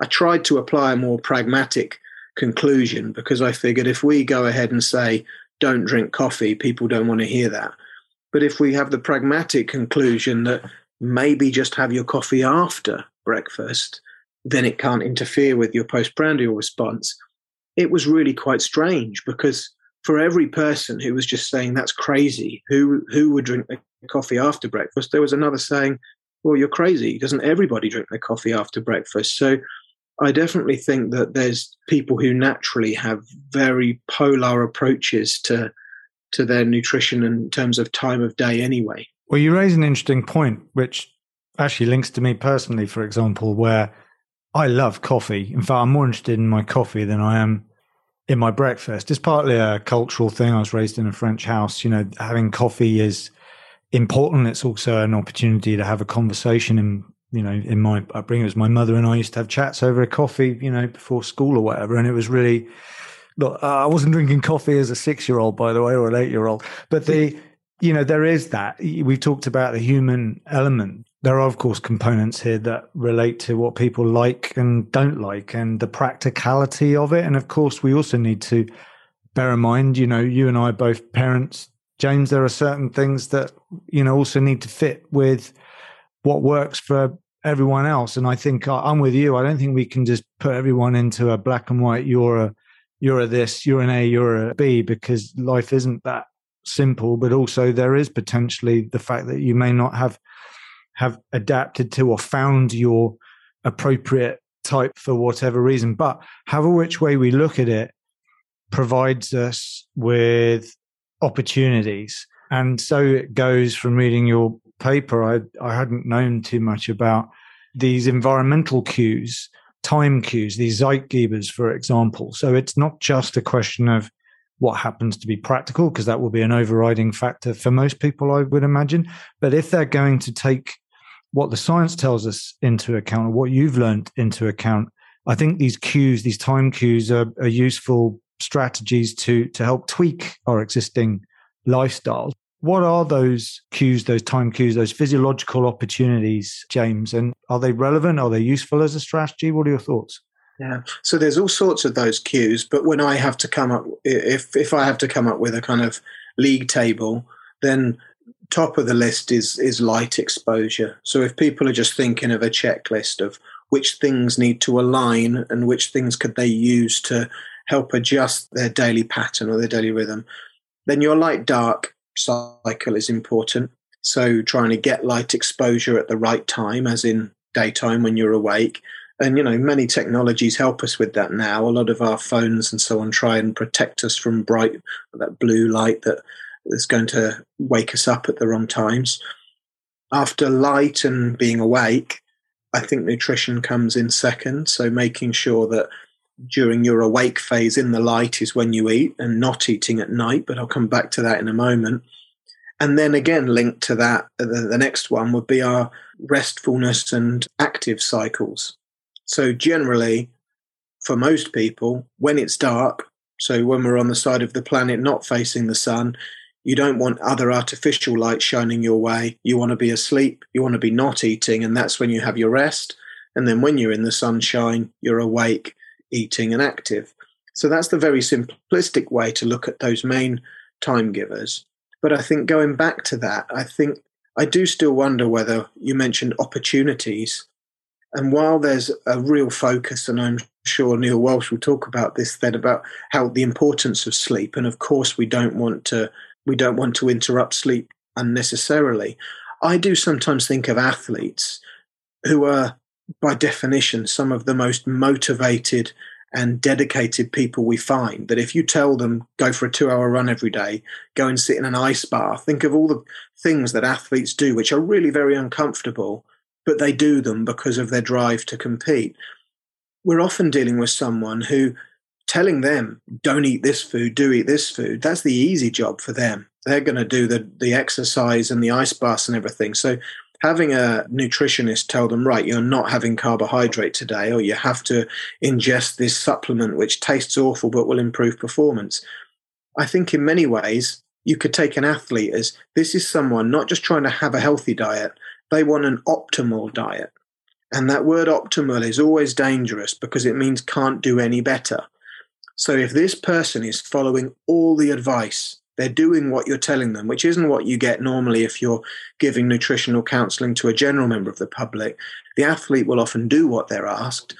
B: I tried to apply a more pragmatic conclusion because I figured if we go ahead and say, don't drink coffee, people don't want to hear that. But if we have the pragmatic conclusion that maybe just have your coffee after breakfast, then it can't interfere with your postprandial response. It was really quite strange because for every person who was just saying that's crazy, who who would drink the coffee after breakfast, there was another saying, "Well, you're crazy. Doesn't everybody drink their coffee after breakfast?" So I definitely think that there's people who naturally have very polar approaches to to their nutrition in terms of time of day anyway.
A: Well, you raise an interesting point, which actually links to me personally, for example, where I love coffee. In fact, I'm more interested in my coffee than I am in my breakfast. It's partly a cultural thing. I was raised in a French house. You know, having coffee is important. It's also an opportunity to have a conversation and you know, in my upbringing, it was my mother and I used to have chats over a coffee, you know, before school or whatever. And it was really, look, uh, I wasn't drinking coffee as a six year old, by the way, or an eight year old. But the, you know, there is that. We've talked about the human element. There are, of course, components here that relate to what people like and don't like and the practicality of it. And of course, we also need to bear in mind, you know, you and I both parents James, there are certain things that, you know, also need to fit with what works for everyone else. And I think I'm with you. I don't think we can just put everyone into a black and white, you're a, you're a this, you're an A, you're a B, because life isn't that simple. But also there is potentially the fact that you may not have, have adapted to or found your appropriate type for whatever reason. But however which way we look at it provides us with opportunities. And so it goes from reading your paper. I, I hadn't known too much about these environmental cues, time cues, these Zeitgebers, for example. So it's not just a question of what happens to be practical, because that will be an overriding factor for most people, I would imagine. But if they're going to take what the science tells us into account, or what you've learned into account, I think these cues, these time cues, are, are useful strategies to to help tweak our existing lifestyles. What are those cues, those time cues, those physiological opportunities, James? And are they relevant? Are they useful as a strategy? What are your thoughts?
B: Yeah. So there's all sorts of those cues, but when I have to come up, if if I have to come up with a kind of league table, then top of the list is is light exposure. So if people are just thinking of a checklist of which things need to align and which things could they use to help adjust their daily pattern or their daily rhythm, then your light dark cycle is important. So trying to get light exposure at the right time, as in daytime when you're awake. And, you know, many technologies help us with that now. A lot of our phones and so on try and protect us from bright, that blue light that is going to wake us up at the wrong times. After light and being awake, I think nutrition comes in second. So making sure that during your awake phase in the light is when you eat and not eating at night, but I'll come back to that in a moment. And then again, linked to that, the, the next one would be our restfulness and active cycles. So, generally, for most people, when it's dark, so when we're on the side of the planet not facing the sun, you don't want other artificial light shining your way. You want to be asleep, you want to be not eating, and that's when you have your rest. And then when you're in the sunshine, you're awake eating, and active. So that's the very simplistic way to look at those main time givers. But I think going back to that, I think I do still wonder whether you mentioned opportunities. And while there's a real focus, and I'm sure Neil Walsh will talk about this then about how the importance of sleep, and of course we don't want to we don't want to interrupt sleep unnecessarily. I do sometimes think of athletes who are by definition, some of the most motivated and dedicated people we find. That if you tell them, go for a two hour run every day, go and sit in an ice bath, think of all the things that athletes do, which are really very uncomfortable, but they do them because of their drive to compete. We're often dealing with someone who telling them, don't eat this food, do eat this food, that's the easy job for them. They're going to do the, the exercise and the ice baths and everything. So having a nutritionist tell them, right, you're not having carbohydrate today, or you have to ingest this supplement which tastes awful but will improve performance. I think in many ways, you could take an athlete as this is someone not just trying to have a healthy diet, they want an optimal diet. And that word optimal is always dangerous because it means can't do any better. So if this person is following all the advice they're doing what you're telling them, which isn't what you get normally if you're giving nutritional counseling to a general member of the public. The athlete will often do what they're asked.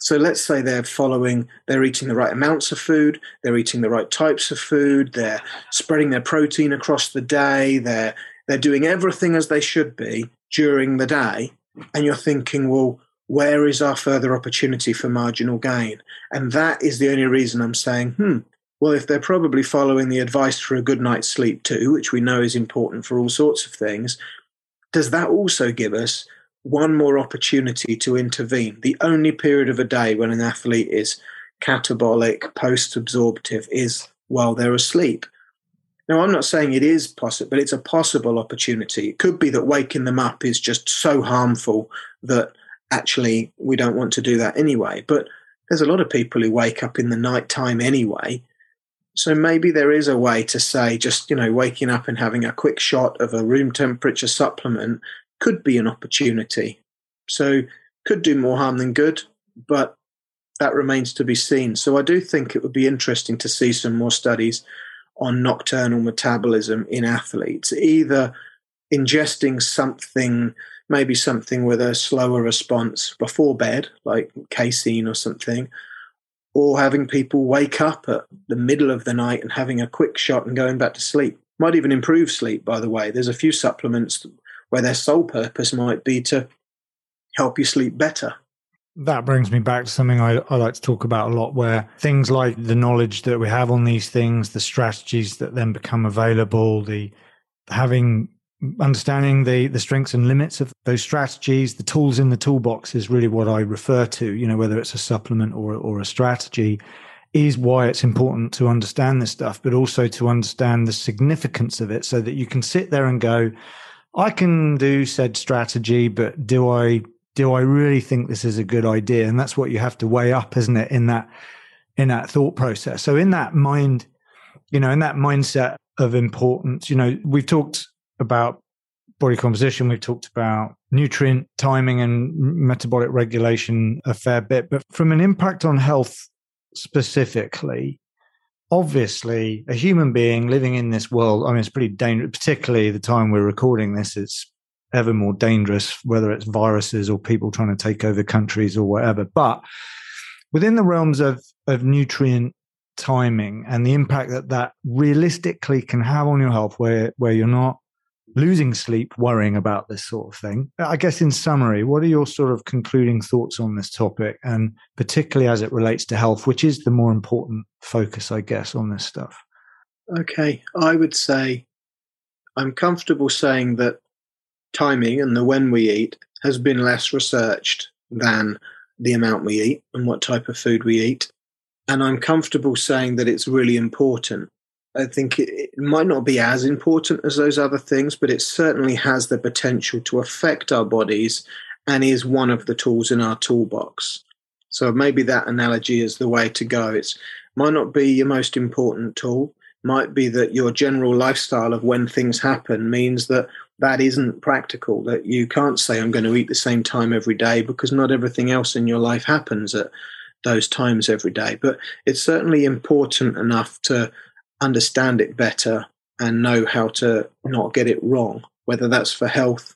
B: So let's say they're following, they're eating the right amounts of food, they're eating the right types of food, they're spreading their protein across the day, they're they're doing everything as they should be during the day. And you're thinking, well, where is our further opportunity for marginal gain? And that is the only reason I'm saying, hmm, well, if they're probably following the advice for a good night's sleep too, which we know is important for all sorts of things, does that also give us one more opportunity to intervene? The only period of a day when an athlete is catabolic, post absorptive is while they're asleep. Now, I'm not saying it is possible, but it's a possible opportunity. It could be that waking them up is just so harmful that actually we don't want to do that anyway. But there's a lot of people who wake up in the night time anyway so maybe there is a way to say just, you know, waking up and having a quick shot of a room temperature supplement could be an opportunity. So could do more harm than good, but that remains to be seen. So I do think it would be interesting to see some more studies on nocturnal metabolism in athletes, either ingesting something, maybe something with a slower response before bed, like casein or something, or having people wake up at the middle of the night and having a quick shot and going back to sleep. Might even improve sleep, by the way. There's a few supplements where their sole purpose might be to help you sleep better.
A: That brings me back to something I, I, like to talk about a lot, where things like the knowledge that we have on these things, the strategies that then become available, the having understanding the the strengths and limits of those strategies, the tools in the toolbox is really what I refer to. You know, whether it's a supplement or or a strategy, is why it's important to understand this stuff, but also to understand the significance of it, so that you can sit there and go, I can do said strategy, but do I do I really think this is a good idea? And that's what you have to weigh up, isn't it? In that in that thought process. So in that mind, you know, in that mindset of importance, you know, we've talked about body composition, we've talked about nutrient timing and metabolic regulation a fair bit, but from an impact on health specifically, obviously a human being living in this world, I mean, it's pretty dangerous, particularly the time we're recording this, it's ever more dangerous, whether it's viruses or people trying to take over countries or whatever. But within the realms of, of nutrient timing and the impact that that realistically can have on your health, where, where you're not losing sleep worrying about this sort of thing. I guess in summary, what are your sort of concluding thoughts on this topic and particularly as it relates to health, which is the more important focus, I guess, on this stuff?
B: Okay, I would say I'm comfortable saying that timing and the when we eat has been less researched than the amount we eat and what type of food we eat. And I'm comfortable saying that it's really important. I think it, it, might not be as important as those other things, but it certainly has the potential to affect our bodies and is one of the tools in our toolbox. So maybe that analogy is the way to go. It might not be your most important tool, might be that your general lifestyle of when things happen means that that isn't practical, that you can't say, I'm going to eat the same time every day because not everything else in your life happens at those times every day. But it's certainly important enough to understand it better and know how to not get it wrong, whether that's for health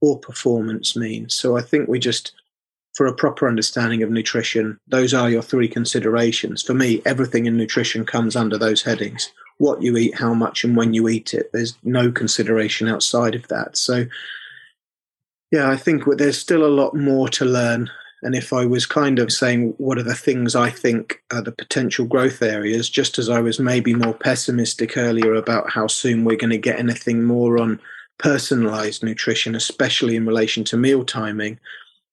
B: or performance means. So I think we just, for a proper understanding of nutrition, those are your three considerations. For me, everything in nutrition comes under those headings what you eat, how much, and when you eat it. There's no consideration outside of that. So, yeah, I think there's still a lot more to learn. And if I was kind of saying what are the things I think are the potential growth areas, just as I was maybe more pessimistic earlier about how soon we're going to get anything more on personalized nutrition, especially in relation to meal timing,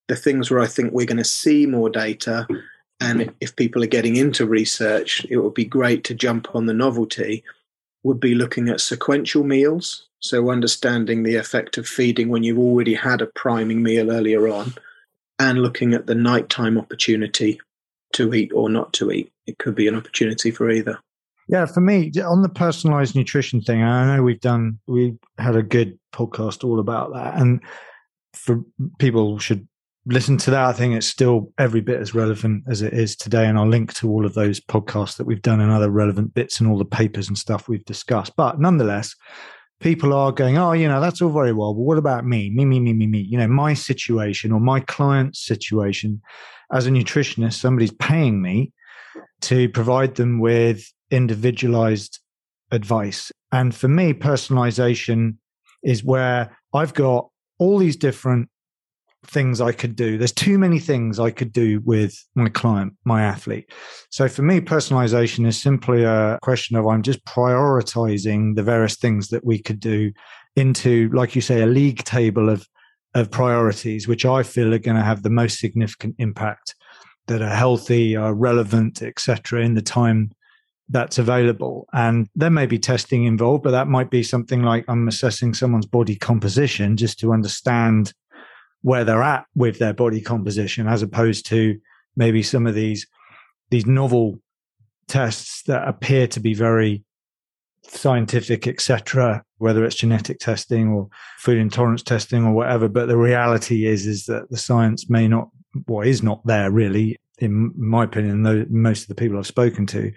B: the things where I think we're going to see more data and if people are getting into research, it would be great to jump on the novelty, would be looking at sequential meals. So, understanding the effect of feeding when you've already had a priming meal earlier on, and looking at the nighttime opportunity to eat or not to eat. It could be an opportunity for either.
A: Yeah, for me, on the personalized nutrition thing, I know we've done, we had a good podcast all about that. And for people should listen to that. I think it's still every bit as relevant as it is today. And I'll link to all of those podcasts that we've done and other relevant bits and all the papers and stuff we've discussed. But nonetheless, people are going, oh, you know, that's all very well. But what about me? Me, me, me, me, me. You know, my situation or my client's situation as a nutritionist, somebody's paying me to provide them with individualized advice. And for me, personalization is where I've got all these different things I could do. There's too many things I could do with my client, my athlete. So for me, personalization is simply a question of I'm just prioritizing the various things that we could do into, like you say, a league table of of priorities, which I feel are going to have the most significant impact that are healthy, are relevant, etc., in the time that's available. And there may be testing involved, but that might be something like I'm assessing someone's body composition just to understand where they're at with their body composition as opposed to maybe some of these these novel tests that appear to be very scientific etc whether it's genetic testing or food intolerance testing or whatever. But the reality is is that the science may not well is not there really in my opinion though most of the people i've spoken to.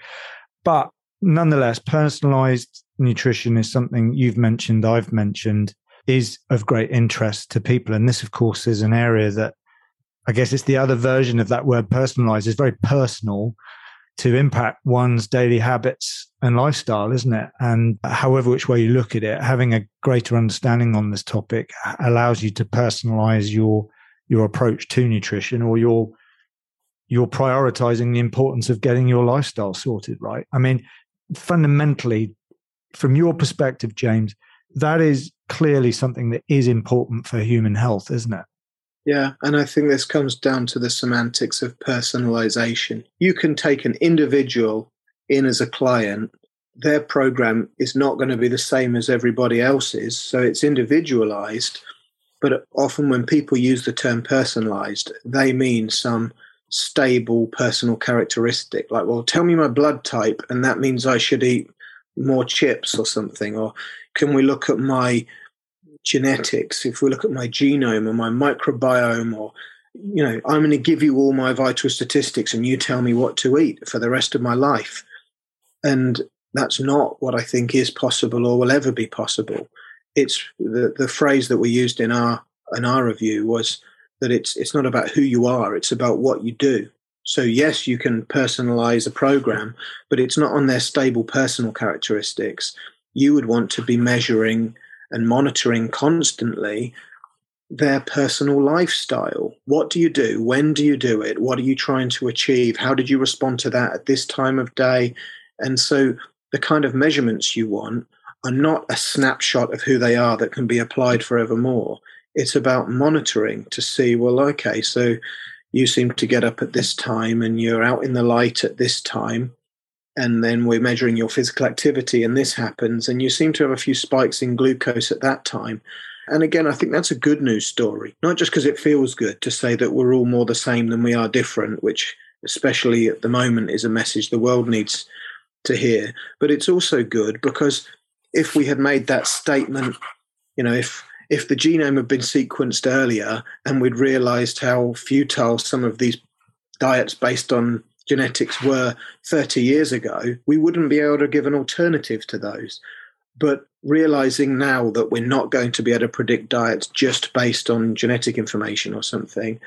A: But nonetheless, personalized nutrition is something you've mentioned, I've mentioned, is of great interest to people. And this, of course, is an area that I guess it's the other version of that word personalized. It's very personal to impact one's daily habits and lifestyle, isn't it? And however which way you look at it, having a greater understanding on this topic allows you to personalize your your approach to nutrition or your you're prioritizing the importance of getting your lifestyle sorted right. I mean, fundamentally, from your perspective, James, that is clearly something that is important for human health, isn't it?
B: Yeah, and I think this comes down to the semantics of personalization. You can take an individual in as a client, their program is not going to be the same as everybody else's, so it's individualized. But often, when people use the term personalized, they mean some stable personal characteristic, like, well, tell me my blood type, and that means I should eat more chips or something. Or can we look at my genetics, if we look at my genome or my microbiome, or you know, I'm going to give you all my vital statistics and you tell me what to eat for the rest of my life. And that's not what I think is possible or will ever be possible. It's the, the phrase that we used in our in our review was that it's it's not about who you are, it's about what you do. So yes, you can personalize a program, but it's not on their stable personal characteristics. You would want to be measuring and monitoring constantly their personal lifestyle. What do you do? When do you do it? What are you trying to achieve? How did you respond to that at this time of day? And so the kind of measurements you want are not a snapshot of who they are that can be applied forevermore. It's about monitoring to see, well, okay, so you seem to get up at this time and you're out in the light at this time and then we're measuring your physical activity and this happens and you seem to have a few spikes in glucose at that time. And again i think that's a good news story. Not just because it feels good to say that we're all more the same than we are different which especially at the moment is a message the world needs to hear. But it's also good because if we had made that statement you know if if the genome had been sequenced earlier and we'd realized how futile some of these diets based on genetics were 30 years ago, we wouldn't be able to give an alternative to those. But realizing now that we're not going to be able to predict diets just based on genetic information or something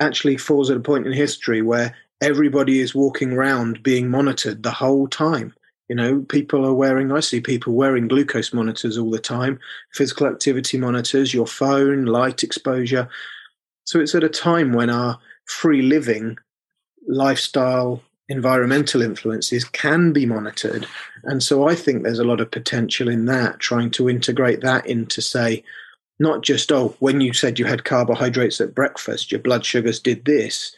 B: actually falls at a point in history where everybody is walking around being monitored the whole time. You know, people are wearing, I see people wearing glucose monitors all the time, physical activity monitors, your phone, light exposure. So it's at a time when our free living lifestyle, environmental influences can be monitored. And so I think there's a lot of potential in that, trying to integrate that into, say, not just, oh, when you said you had carbohydrates at breakfast, your blood sugars did this,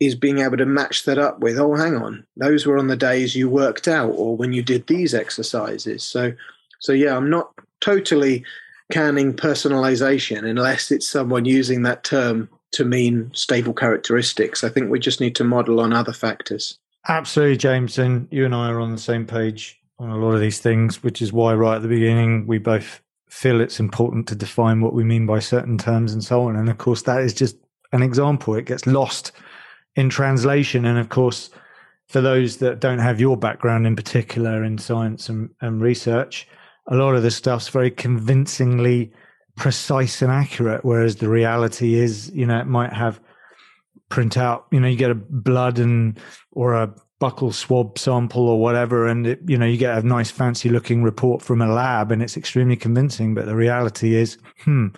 B: is being able to match that up with, oh, hang on, those were on the days you worked out or when you did these exercises. So, so yeah, I'm not totally canning personalization unless it's someone using that term to mean stable characteristics. I think we just need to model on other factors.
A: Absolutely, James. And you and I are on the same page on a lot of these things, which is why, right at the beginning, we both feel it's important to define what we mean by certain terms and so on. And of course, that is just an example. It gets lost in translation. And of course, for those that don't have your background in particular in science and, and research, a lot of this stuff's very convincingly precise and accurate, whereas the reality is, you know, it might have print out, you know, you get a blood and or a buccal swab sample or whatever, and it, you know, you get a nice fancy looking report from a lab, and it's extremely convincing. But the reality is, hmm.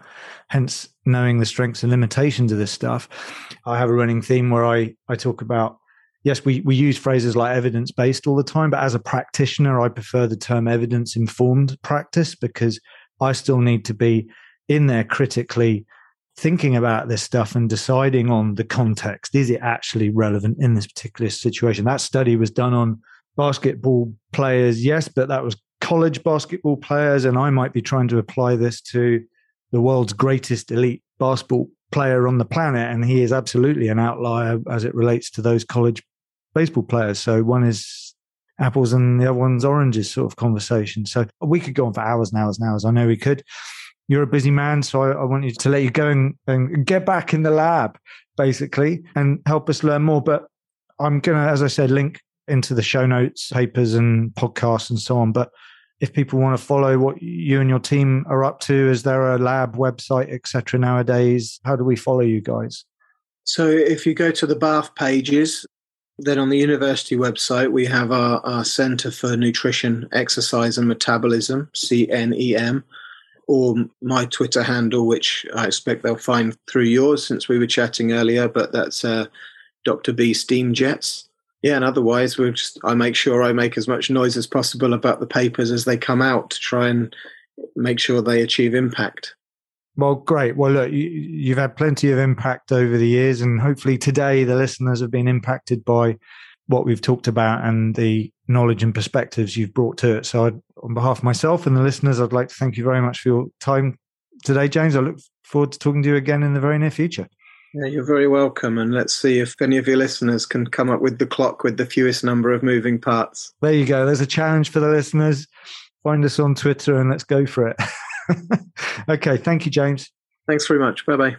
A: Hence, knowing the strengths and limitations of this stuff, I have a running theme where I I talk about yes, we, we use phrases like evidence based all the time, but as a practitioner, I prefer the term evidence informed practice because I still need to be in there critically thinking about this stuff and deciding on the context. Is it actually relevant in this particular situation? That study was done on basketball players, yes, but that was college basketball players. And I might be trying to apply this to the world's greatest elite basketball player on the planet. And he is absolutely an outlier as it relates to those college baseball players. So one is apples and the other one's oranges sort of conversation. So we could go on for hours and hours and hours. I know we could you're a busy man, so I, I want you to let you go and, and get back in the lab, basically, and help us learn more. But I'm going to, as I said, link into the show notes, papers, and podcasts and so on. But if people want to follow what you and your team are up to, is there a lab website, etc. Nowadays, how do we follow you guys?
B: So if you go to the Bath pages, then on the university website we have our, our Centre for Nutrition, Exercise and Metabolism (CNEM), or my Twitter handle, which I expect they'll find through yours since we were chatting earlier. But that's uh, Dr. B Steam Jets yeah, and otherwise, we just I make sure I make as much noise as possible about the papers as they come out to try and make sure they achieve impact.
A: Well, great. Well, look, you, have had plenty of impact over the years, and hopefully today the listeners have been impacted by what we've talked about and the knowledge and perspectives you've brought to it. So, I'd, on behalf of myself and the listeners, I'd like to thank you very much for your time today, James. I look forward to talking to you again in the very near future.
B: Yeah, you're very welcome. And let's see if any of your listeners can come up with the clock with the fewest number of moving parts.
A: There you go. There's a challenge for the listeners. Find us on Twitter and let's go for it. okay. Thank you, James.
B: Thanks very much. Bye bye.